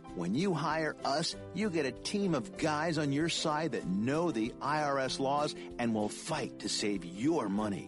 When you hire us, you get a team of guys on your side that know the IRS laws and will fight to save your money.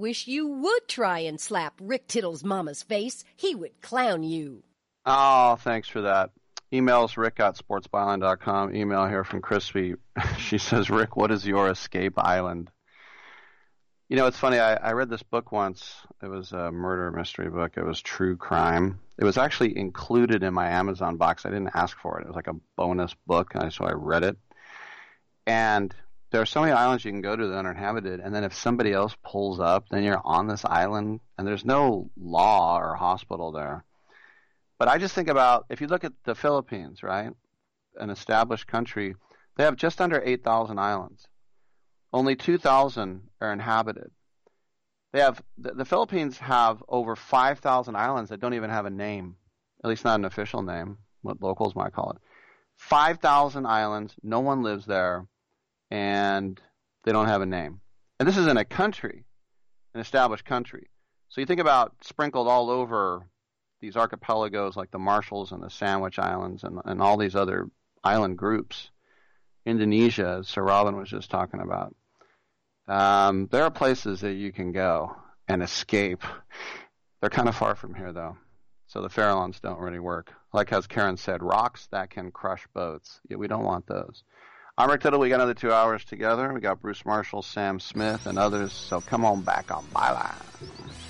Wish you would try and slap Rick Tittle's mama's face. He would clown you. Oh, thanks for that. Emails rick at sportsbyline.com. Email here from Crispy. *laughs* She says, Rick, what is your escape island? You know, it's funny. I, I read this book once. It was a murder mystery book. It was true crime. It was actually included in my Amazon box. I didn't ask for it. It was like a bonus book, and so I read it. And there are so many islands you can go to that are uninhabited, and then if somebody else pulls up, then you're on this island, and there's no law or hospital there. But I just think about if you look at the Philippines, right, an established country, they have just under 8,000 islands. Only 2,000 are inhabited. They have the, the Philippines have over 5,000 islands that don't even have a name, at least not an official name, what locals might call it. 5,000 islands, no one lives there, and they don't have a name. And this is in a country, an established country. So you think about sprinkled all over these archipelagos like the Marshalls and the Sandwich Islands and, and all these other island groups. Indonesia, as Sir Robin was just talking about. Um, there are places that you can go and escape. They're kind of far from here, though. So the Farallones don't really work. Like as Karen said, rocks that can crush boats. Yeah, we don't want those. I'm Tittle. We got another two hours together. We got Bruce Marshall, Sam Smith, and others. So come on back on Byline.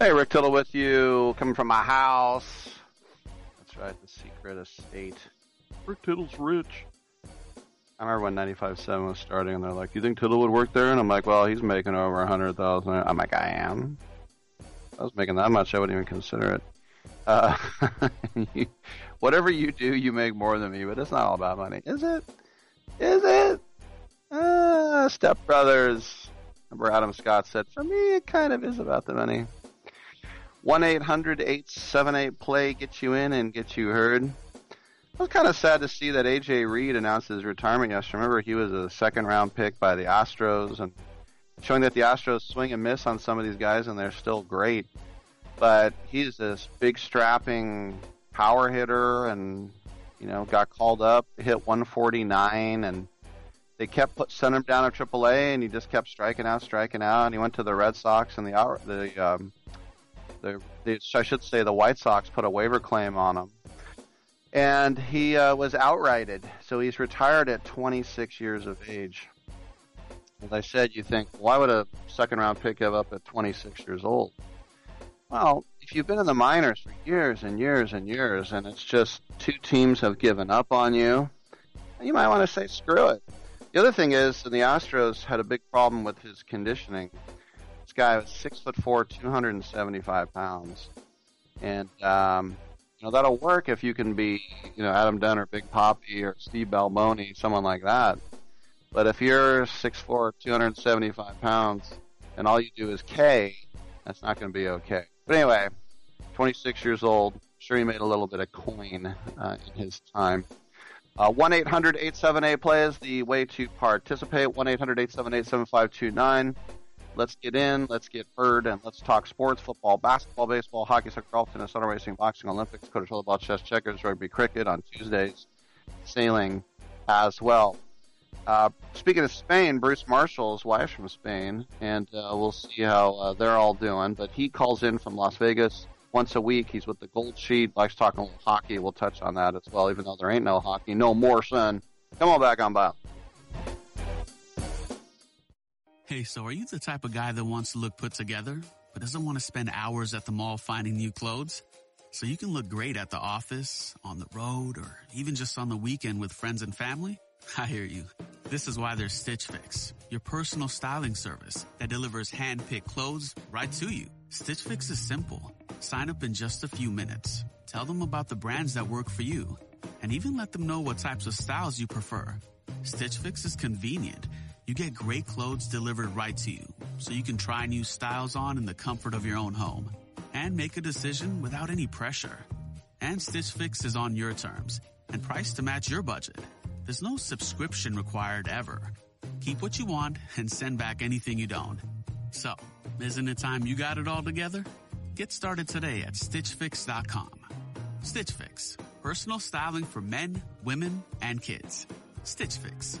Hey, Rick Tittle with you, coming from my house. That's right, the secret estate. Rick Tittle's rich. I remember when 95.7 was starting, and they're like, "Do "You think Tittle would work there?" And I'm like, "Well, he's making over a hundred thousand. I'm like, "I am." If I was making that much, I wouldn't even consider it. Uh, *laughs* you, whatever you do, you make more than me, but it's not all about money, is it? Is it? Uh, Step Brothers. Remember Adam Scott said, "For me, it kind of is about the money." One eight hundred eight seven eight play get you in and get you heard. It was kind of sad to see that AJ Reed announced his retirement yesterday. Remember, he was a second round pick by the Astros, and showing that the Astros swing and miss on some of these guys, and they're still great. But he's this big, strapping power hitter, and you know, got called up, hit 149, and they kept put, sending him down to AAA, and he just kept striking out, striking out. And he went to the Red Sox, and the the um, the, the I should say the White Sox put a waiver claim on him, and he uh, was outrighted. So he's retired at 26 years of age. As I said, you think why would a second round pick give up at 26 years old? Well, if you've been in the minors for years and years and years, and it's just two teams have given up on you, you might want to say screw it. The other thing is, the Astros had a big problem with his conditioning guy was six foot four, two hundred and seventy five pounds, and um, you know that'll work if you can be, you know, Adam Dunn or Big Papi or Steve Balboni, someone like that. But if you're six four, two hundred and seventy five pounds, and all you do is K, that's not going to be okay. But anyway, 26 years old. sure he made a little bit of coin uh, in his time. Uh, 1 800 878 play is the way to participate. 1 800 878 7529. Let's get in, let's get heard, and let's talk sports, football, basketball, baseball, hockey, soccer, golf, tennis, auto racing, boxing, Olympics, quarter volleyball, chess, checkers, rugby, cricket on Tuesdays, sailing as well. Uh, speaking of Spain, Bruce Marshall's wife from Spain, and uh, we'll see how uh, they're all doing. But he calls in from Las Vegas once a week. He's with the Gold Sheet, likes talking hockey. We'll touch on that as well, even though there ain't no hockey. No more, son. Come on back on by. Hey, so are you the type of guy that wants to look put together, but doesn't want to spend hours at the mall finding new clothes? So you can look great at the office, on the road, or even just on the weekend with friends and family? I hear you. This is why there's Stitch Fix, your personal styling service that delivers hand-picked clothes right to you. Stitch Fix is simple. Sign up in just a few minutes. Tell them about the brands that work for you, and even let them know what types of styles you prefer. Stitch Fix is convenient. You get great clothes delivered right to you, so you can try new styles on in the comfort of your own home and make a decision without any pressure. And Stitch Fix is on your terms and priced to match your budget. There's no subscription required ever. Keep what you want and send back anything you don't. So, isn't it time you got it all together? Get started today at StitchFix.com. Stitch Fix, personal styling for men, women, and kids. Stitch Fix,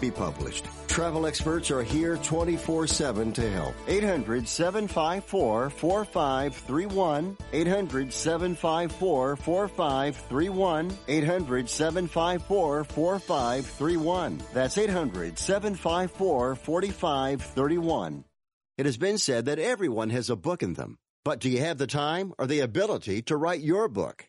be published. Travel experts are here 24-7 to help. 800-754-4531. 800-754-4531. 800-754-4531. That's 800-754-4531. It has been said that everyone has a book in them. But do you have the time or the ability to write your book?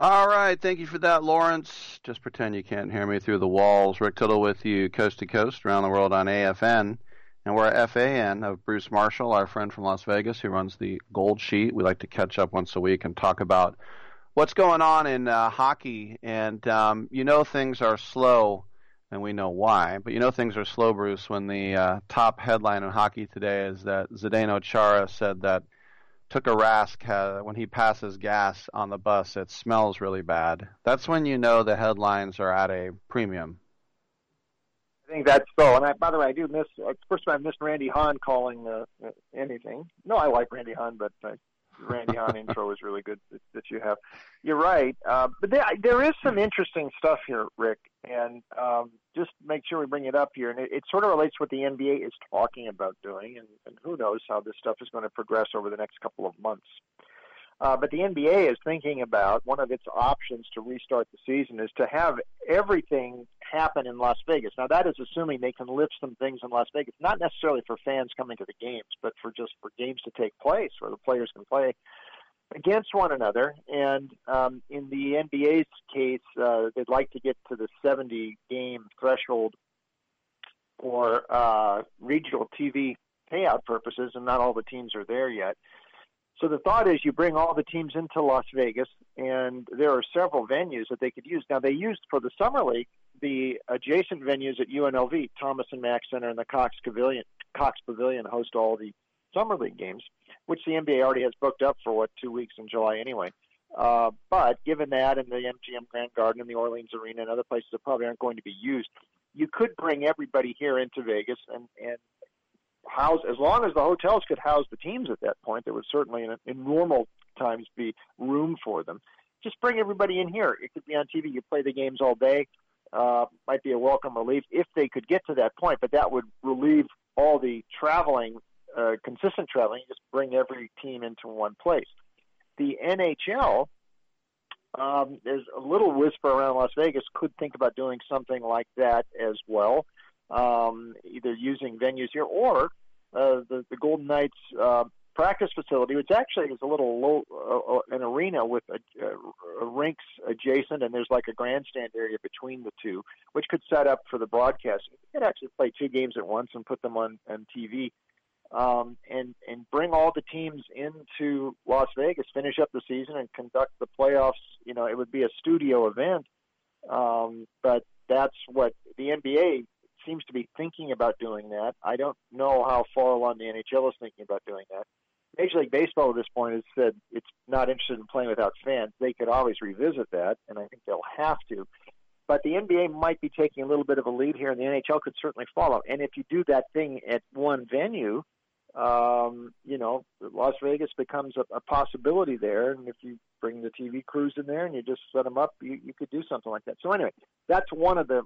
All right, thank you for that, Lawrence. Just pretend you can't hear me through the walls. Rick Tittle with you, coast to coast, around the world on AFN. And we're FAN of Bruce Marshall, our friend from Las Vegas, who runs the Gold Sheet. We like to catch up once a week and talk about what's going on in uh, hockey. And um, you know things are slow, and we know why. But you know things are slow, Bruce, when the uh, top headline in hockey today is that Zdeno Chara said that Tuukka Rask uh, when he passes gas on the bus, it smells really bad. That's when you know the headlines are at a premium. I think that's so. And I, by the way, I do miss. Uh, first all, I missed Randy Hahn calling uh, anything. No, I like Randy Hahn, but uh, Randy Hahn intro is really good that, that you have. You're right, uh, but there, there is some interesting stuff here, Rick, and um, just make sure we bring it up here. And it, it sort of relates to what the NBA is talking about doing, and, and who knows how this stuff is going to progress over the next couple of months. Uh, but the NBA is thinking about one of its options to restart the season is to have everything happen in Las Vegas. Now that is assuming they can lift some things in Las Vegas, not necessarily for fans coming to the games, but for just for games to take place where the players can play against one another. And um, in the NBA's case, uh, they'd like to get to the 70 game threshold for uh, regional TV payout purposes, and not all the teams are there yet. So the thought is you bring all the teams into Las Vegas, and there are several venues that they could use. Now they used for the summer league the adjacent venues at UNLV, Thomas and Mack Center, and the Cox Pavilion. Cox Pavilion host all the summer league games, which the NBA already has booked up for what two weeks in July anyway. Uh, but given that and the MGM Grand Garden and the Orleans Arena and other places that probably aren't going to be used, you could bring everybody here into Vegas and and house as long as the hotels could house the teams at that point. There would certainly in, in normal times be room for them. Just bring everybody in here. It could be on TV. You play the games all day. Uh, might be a welcome relief if they could get to that point, but that would relieve all the traveling, uh, consistent traveling. Just bring every team into one place. The NHL, um, there's a little whisper around Las Vegas could think about doing something like that as well, um, either using venues here or uh, the, the Golden Knights uh, practice facility, which actually is a little low, uh, uh, an arena with a, a rinks adjacent, and there's like a grandstand area between the two, which could set up for the broadcast. You could actually play two games at once and put them on on TV, um, and and bring all the teams into Las Vegas, finish up the season, and conduct the playoffs. You know, it would be a studio event, um, but that's what the NBA seems to be thinking about doing that. I don't know how far along the NHL is thinking about doing that. Major League Baseball at this point has said it's not interested in playing without fans. They could always revisit that, and I think they'll have to. But the NBA might be taking a little bit of a lead here, and the NHL could certainly follow. And if you do that thing at one venue, um, you know, Las Vegas becomes a, a possibility there. And if you bring the TV crews in there and you just set them up, you, you could do something like that. So anyway, that's one of the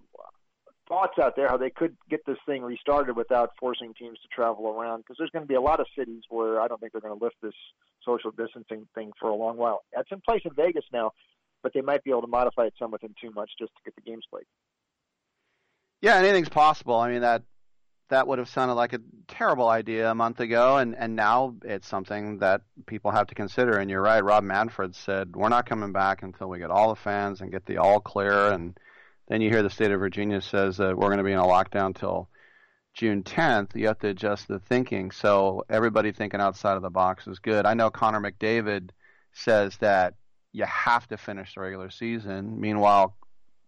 thoughts out there how they could get this thing restarted without forcing teams to travel around because there's going to be a lot of cities where I don't think they're going to lift this social distancing thing for a long while. That's in place in Vegas now, but they might be able to modify it some within two months just to get the games played. Yeah, anything's possible. I mean that that would have sounded like a terrible idea a month ago, and and now it's something that people have to consider. And you're right. Rob Manfred said we're not coming back until we get all the fans and get the all clear and then you hear the state of Virginia says that we're going to be in a lockdown till June 10th. You have to adjust the thinking. So everybody thinking outside of the box is good. I know Connor McDavid says that you have to finish the regular season. Meanwhile,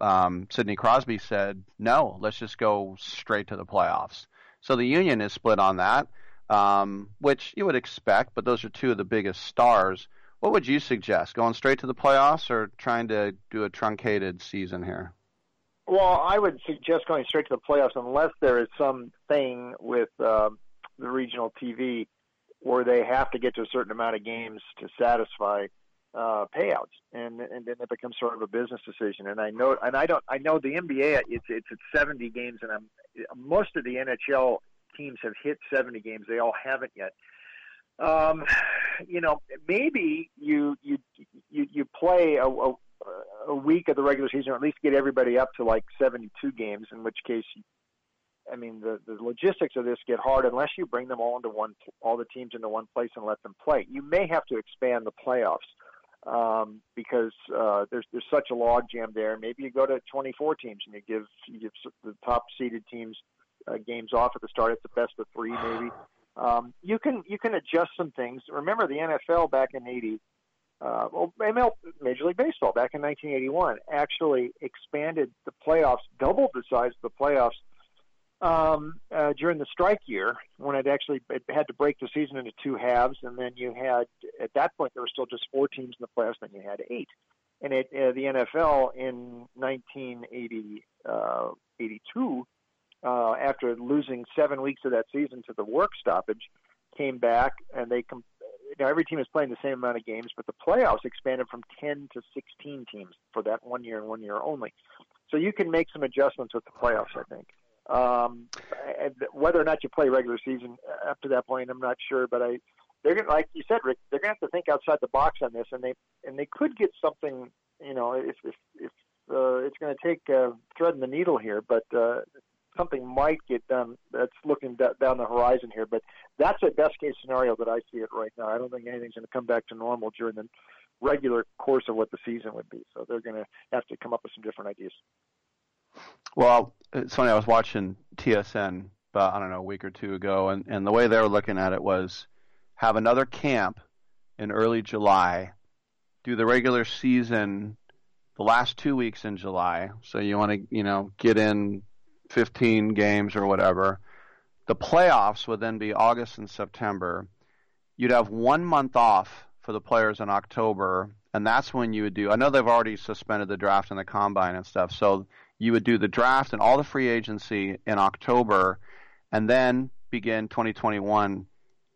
um, Sidney Crosby said, no, let's just go straight to the playoffs. So the union is split on that, um, which you would expect, but those are two of the biggest stars. What would you suggest? Going straight to the playoffs or trying to do a truncated season here? Well, I would suggest going straight to the playoffs unless there is some thing with uh, the regional TV where they have to get to a certain amount of games to satisfy uh, payouts, and and then it becomes sort of a business decision. And I know, and I don't, I know the NBA it's it's at 70 games, and I'm most of the NHL teams have hit 70 games. They all haven't yet. Um, you know, maybe you you you you play a, a a week of the regular season, or at least get everybody up to like 72 games. In which case, I mean, the the logistics of this get hard unless you bring them all into one, all the teams into one place and let them play. You may have to expand the playoffs um, because uh, there's there's such a log jam there. Maybe you go to 24 teams and you give you give the top seeded teams uh, games off at the start. It's the best of three, maybe. Um, you can you can adjust some things. Remember the NFL back in '80 uh, well, ML, Major League Baseball back in 1981 actually expanded the playoffs, doubled the size of the playoffs um, uh, during the strike year when it actually it had to break the season into two halves, and then you had at that point there were still just four teams in the playoffs, then you had eight. And it, uh, the NFL in 1982, uh, uh, after losing seven weeks of that season to the work stoppage, came back and they com- you know, every team is playing the same amount of games, but the playoffs expanded from 10 to 16 teams for that one year and one year only. So you can make some adjustments with the playoffs, I think. Um, whether or not you play regular season up to that point, I'm not sure, but I, they're gonna, like you said, Rick, they're gonna have to think outside the box on this, and they and they could get something. You know, if if if uh, it's going to take uh, threading the needle here, but uh, something might get done that's looking d- down the horizon here. But that's a best case scenario that I see it right now. I don't think anything's going to come back to normal during the regular course of what the season would be. So they're going to have to come up with some different ideas. Well, it's funny. I was watching TSN about I don't know a week or two ago, and and the way they were looking at it was have another camp in early July, do the regular season the last two weeks in July. So you want to you know get in 15 games or whatever. The playoffs would then be August and September. You'd have one month off for the players in October, and that's when you would do. I know they've already suspended the draft and the combine and stuff, so you would do the draft and all the free agency in October, and then begin 2021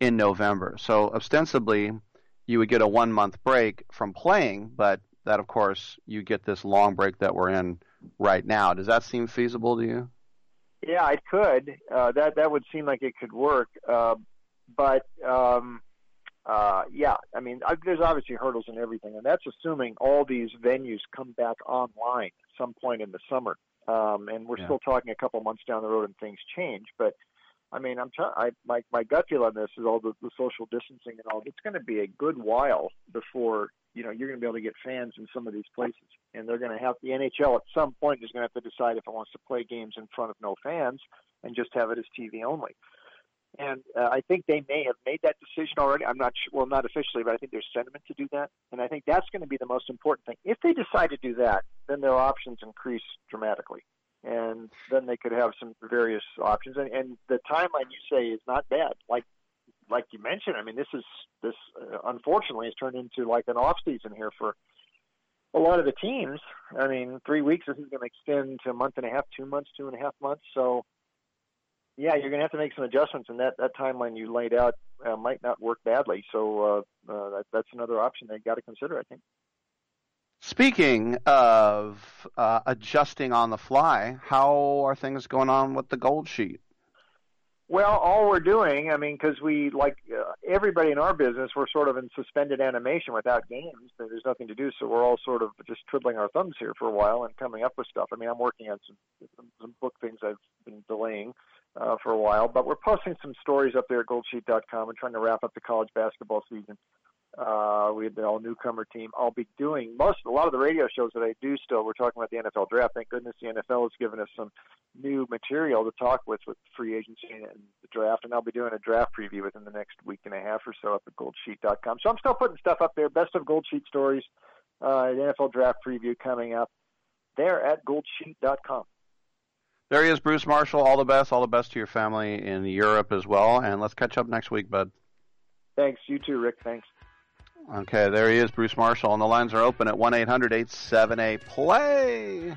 in November. So ostensibly, you would get a one month break from playing, but that of course you get this long break that we're in right now. Does that seem feasible to you? Yeah, it could. Uh, that that would seem like it could work. Uh, but um, uh, yeah, I mean, I, there's obviously hurdles and everything, and that's assuming all these venues come back online at some point in the summer. Um, and we're Yeah. still talking a couple months down the road, and things change. But I mean, I'm t- I, my my gut feel on this is all the, the social distancing and all. It's going to be a good while before you know you're going to be able to get fans in some of these places, and they're going to have the NHL at some point is going to have to decide if it wants to play games in front of no fans and just have it as TV only. And uh, I think they may have made that decision already. I'm not sure, well, not officially, but I think there's sentiment to do that. And I think that's going to be the most important thing. If they decide to do that, then their options increase dramatically. And then they could have some various options. And, and the timeline you say is not bad. Like, like you mentioned, I mean, this is, this uh, unfortunately has turned into like an off season here for a lot of the teams. I mean, three weeks, this is going to extend to a month and a half, two months, two and a half months. So, yeah, you're going to have to make some adjustments, and that, that timeline you laid out uh, might not work badly. So uh, uh, that, that's another option they got to consider, I think. Speaking of uh, adjusting on the fly, how are things going on with the gold sheet? Well, all we're doing, I mean, because we like uh, everybody in our business, we're sort of in suspended animation without games. There's nothing to do, so we're all sort of just twiddling our thumbs here for a while and coming up with stuff. I mean, I'm working on some some, book things I've been delaying uh, for a while, but we're posting some stories up there at goldsheet.com and trying to wrap up the college basketball season. Uh, we had the all newcomer team. I'll be doing most, a lot of the radio shows that I do still. We're talking about the NFL draft. Thank goodness the NFL has given us some new material to talk with with free agency and the draft. And I'll be doing a draft preview within the next week and a half or so up at goldsheet.com. So I'm still putting stuff up there. Best of Gold Sheet stories, uh, the NFL draft preview coming up there at goldsheet.com. There he is, Bruce Marshall. All the best. All the best to your family in Europe as well. And let's catch up next week, bud. Thanks. You too, Rick. Thanks. Okay, there he is, Bruce Marshall, and the lines are open at 1 800 878 play.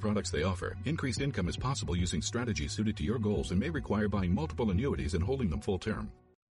products they offer. Increased income is possible using strategies suited to your goals and may require buying multiple annuities and holding them full term.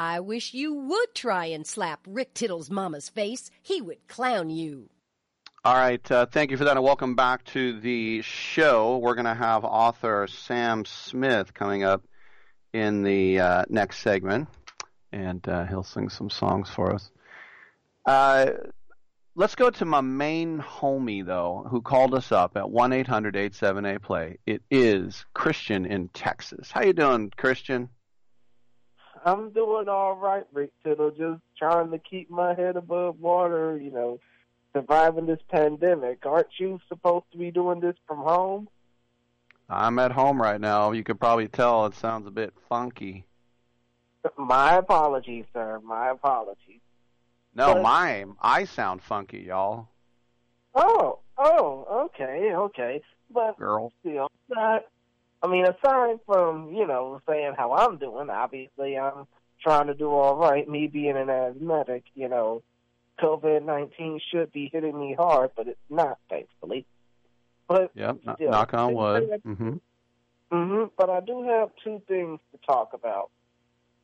I wish you would try and slap Rick Tittle's mama's face. He would clown you. All right, uh, thank you for that, and welcome back to the show. We're going to have author Sam Smith coming up in the uh, next segment, and uh, he'll sing some songs for us. Uh, let's go to my main homie, though, who called us up at 1-800-87-A-PLAY. It is Christian in Texas. How you doing, Christian? I'm doing all right, Rick Tittle. Just trying to keep my head above water. You know, surviving this pandemic. Aren't you supposed to be doing this from home? I'm at home right now. You could probably tell it sounds a bit funky. *laughs* My apologies, sir. My apologies. No, But- my I sound funky, y'all. Oh, oh, okay, okay. But Girl. still, not. I mean, aside from you know saying how I'm doing, obviously I'm trying to do all right. Me being an asthmatic, you know, COVID nineteen should be hitting me hard, but it's not, thankfully. But Yep. kn- still, knock on wood. say hmm hmm But I do have two things to talk about.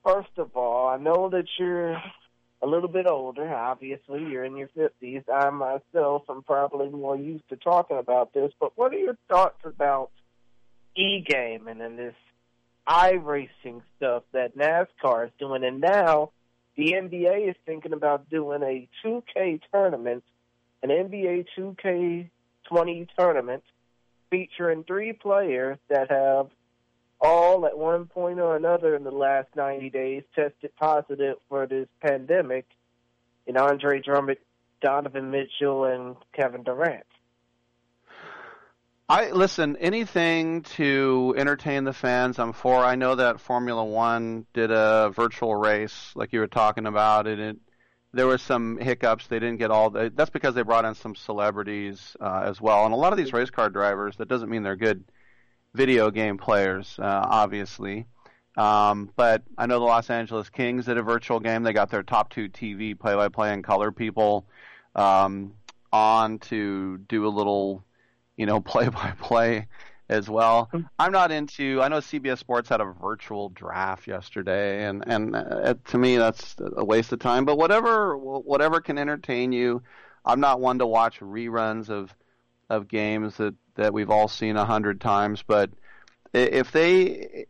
First of all, I know that you're a little bit older. Obviously, you're in your fifties. I myself am probably more used to talking about this. But what are your thoughts about e-gaming and this iRacing stuff that NASCAR is doing? And now the NBA is thinking about doing a 2K tournament, an NBA 2K20 tournament featuring three players that have all at one point or another in the last 90 days tested positive for this pandemic in Andre Drummond, Donovan Mitchell, and Kevin Durant. I listen. Anything to entertain the fans, I'm for. I know that Formula One did a virtual race, like you were talking about, and it there was some hiccups. They didn't get all. The, that's because they brought in some celebrities uh, as well, and a lot of these race car drivers. That doesn't mean they're good video game players, uh, obviously. Um, but I know the Los Angeles Kings did a virtual game. They got their top two TV play-by-play and color people um, on to do a little, you know, *laughs* play-by-play as well. I'm not into. I know CBS Sports had a virtual draft yesterday, and and uh, to me that's a waste of time. But whatever whatever can entertain you. I'm not one to watch reruns of of games that that we've all seen a hundred times, but if they